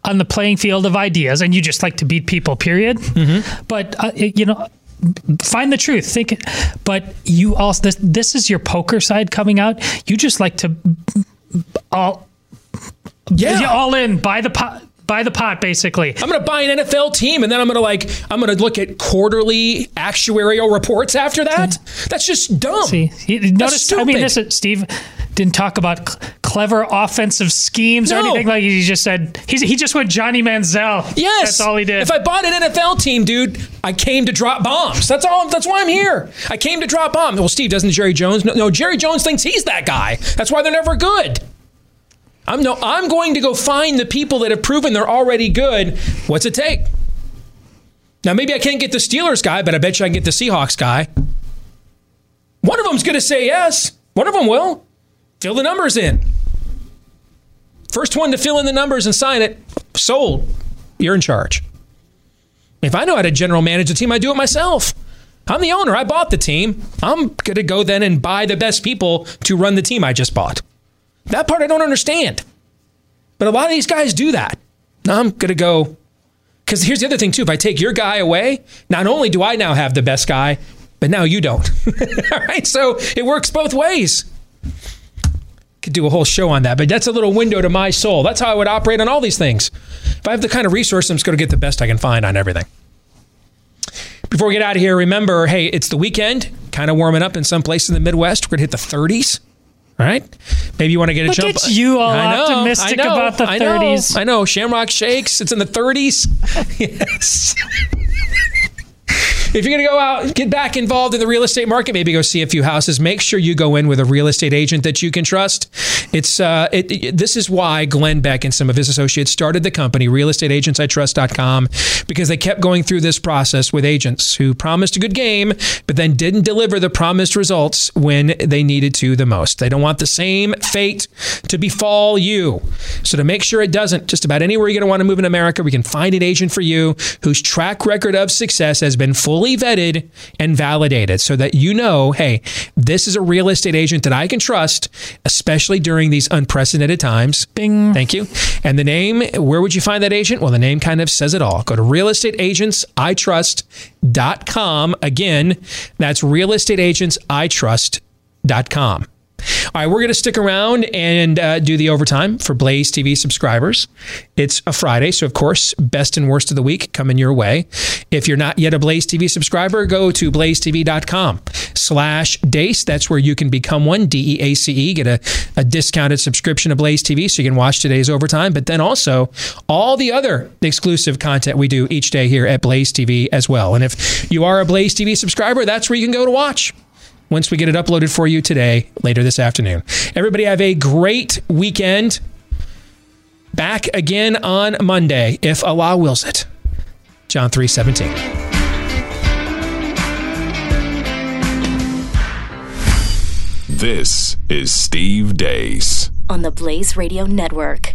on the playing field of ideas, and you just like to beat people. Period. Mm-hmm. But uh, you know, find the truth think but you also this, this is your poker side coming out you just like to all yeah, all in buy the pot buy the pot basically i'm gonna buy an nfl team and then i'm gonna like i'm gonna look at quarterly actuarial reports after that that's just dumb see notice i mean this is steve didn't talk about cl- clever offensive schemes no. or anything like he just said he's, he just went Johnny Manziel. Yes, that's all he did. If I bought an NFL team, dude, I came to drop bombs. That's all. That's why I'm here. I came to drop bombs. Well, Steve doesn't Jerry Jones? No, no Jerry Jones thinks he's that guy. That's why they're never good. I'm no. I'm going to go find the people that have proven they're already good. What's it take? Now maybe I can't get the Steelers guy, but I bet you I can get the Seahawks guy. One of them's going to say yes. One of them will. Fill the numbers in. First one to fill in the numbers and sign it, sold. You're in charge. If I know how to general manage a team, I do it myself. I'm the owner. I bought the team. I'm going to go then and buy the best people to run the team I just bought. That part I don't understand. But a lot of these guys do that. Now I'm going to go. Because here's the other thing, too. If I take your guy away, not only do I now have the best guy, but now you don't. [laughs] All right. So it works both ways could do a whole show on that, but that's a little window to my soul. That's how I would operate on all these things. If I have the kind of resource, I'm just going to get the best I can find on everything. Before we get out of here, remember, hey, it's the weekend, kind of warming up in some places in the Midwest. We're going to hit the 30s. All right. Maybe you want to get a Look jump. At you all I know, optimistic know, about the 30s. I know. I know. Shamrock Shakes. It's in the 30s. [laughs] yes. If you're going to go out, get back involved in the real estate market, maybe go see a few houses. Make sure you go in with a real estate agent that you can trust. It's uh, it, it, this is why Glenn Beck and some of his associates started the company realestateagentsitrust.com because they kept going through this process with agents who promised a good game but then didn't deliver the promised results when they needed to the most. They don't want the same fate to befall you. So to make sure it doesn't, just about anywhere you're going to want to move in America, we can find an agent for you whose track record of success has been full fully vetted and validated so that you know, hey, this is a real estate agent that I can trust, especially during these unprecedented times. Bing. Thank you. And the name, where would you find that agent? Well, the name kind of says it all. Go to realestateagentsitrust.com. Again, that's realestateagentsitrust.com. All right, we're going to stick around and uh, do the overtime for Blaze TV subscribers. It's a Friday, so of course, best and worst of the week coming your way. If you're not yet a Blaze TV subscriber, go to blazetv.com slash Deace. That's where you can become one, D-E-A-C-E, get a, a discounted subscription to Blaze TV so you can watch today's overtime, but then also all the other exclusive content we do each day here at Blaze TV as well. And if you are a Blaze TV subscriber, that's where you can go to watch once we get it uploaded for you today, later this afternoon. Everybody, have a great weekend. Back again on Monday, if Allah wills it. John 3 17. This is Steve Deace on the Blaze Radio Network.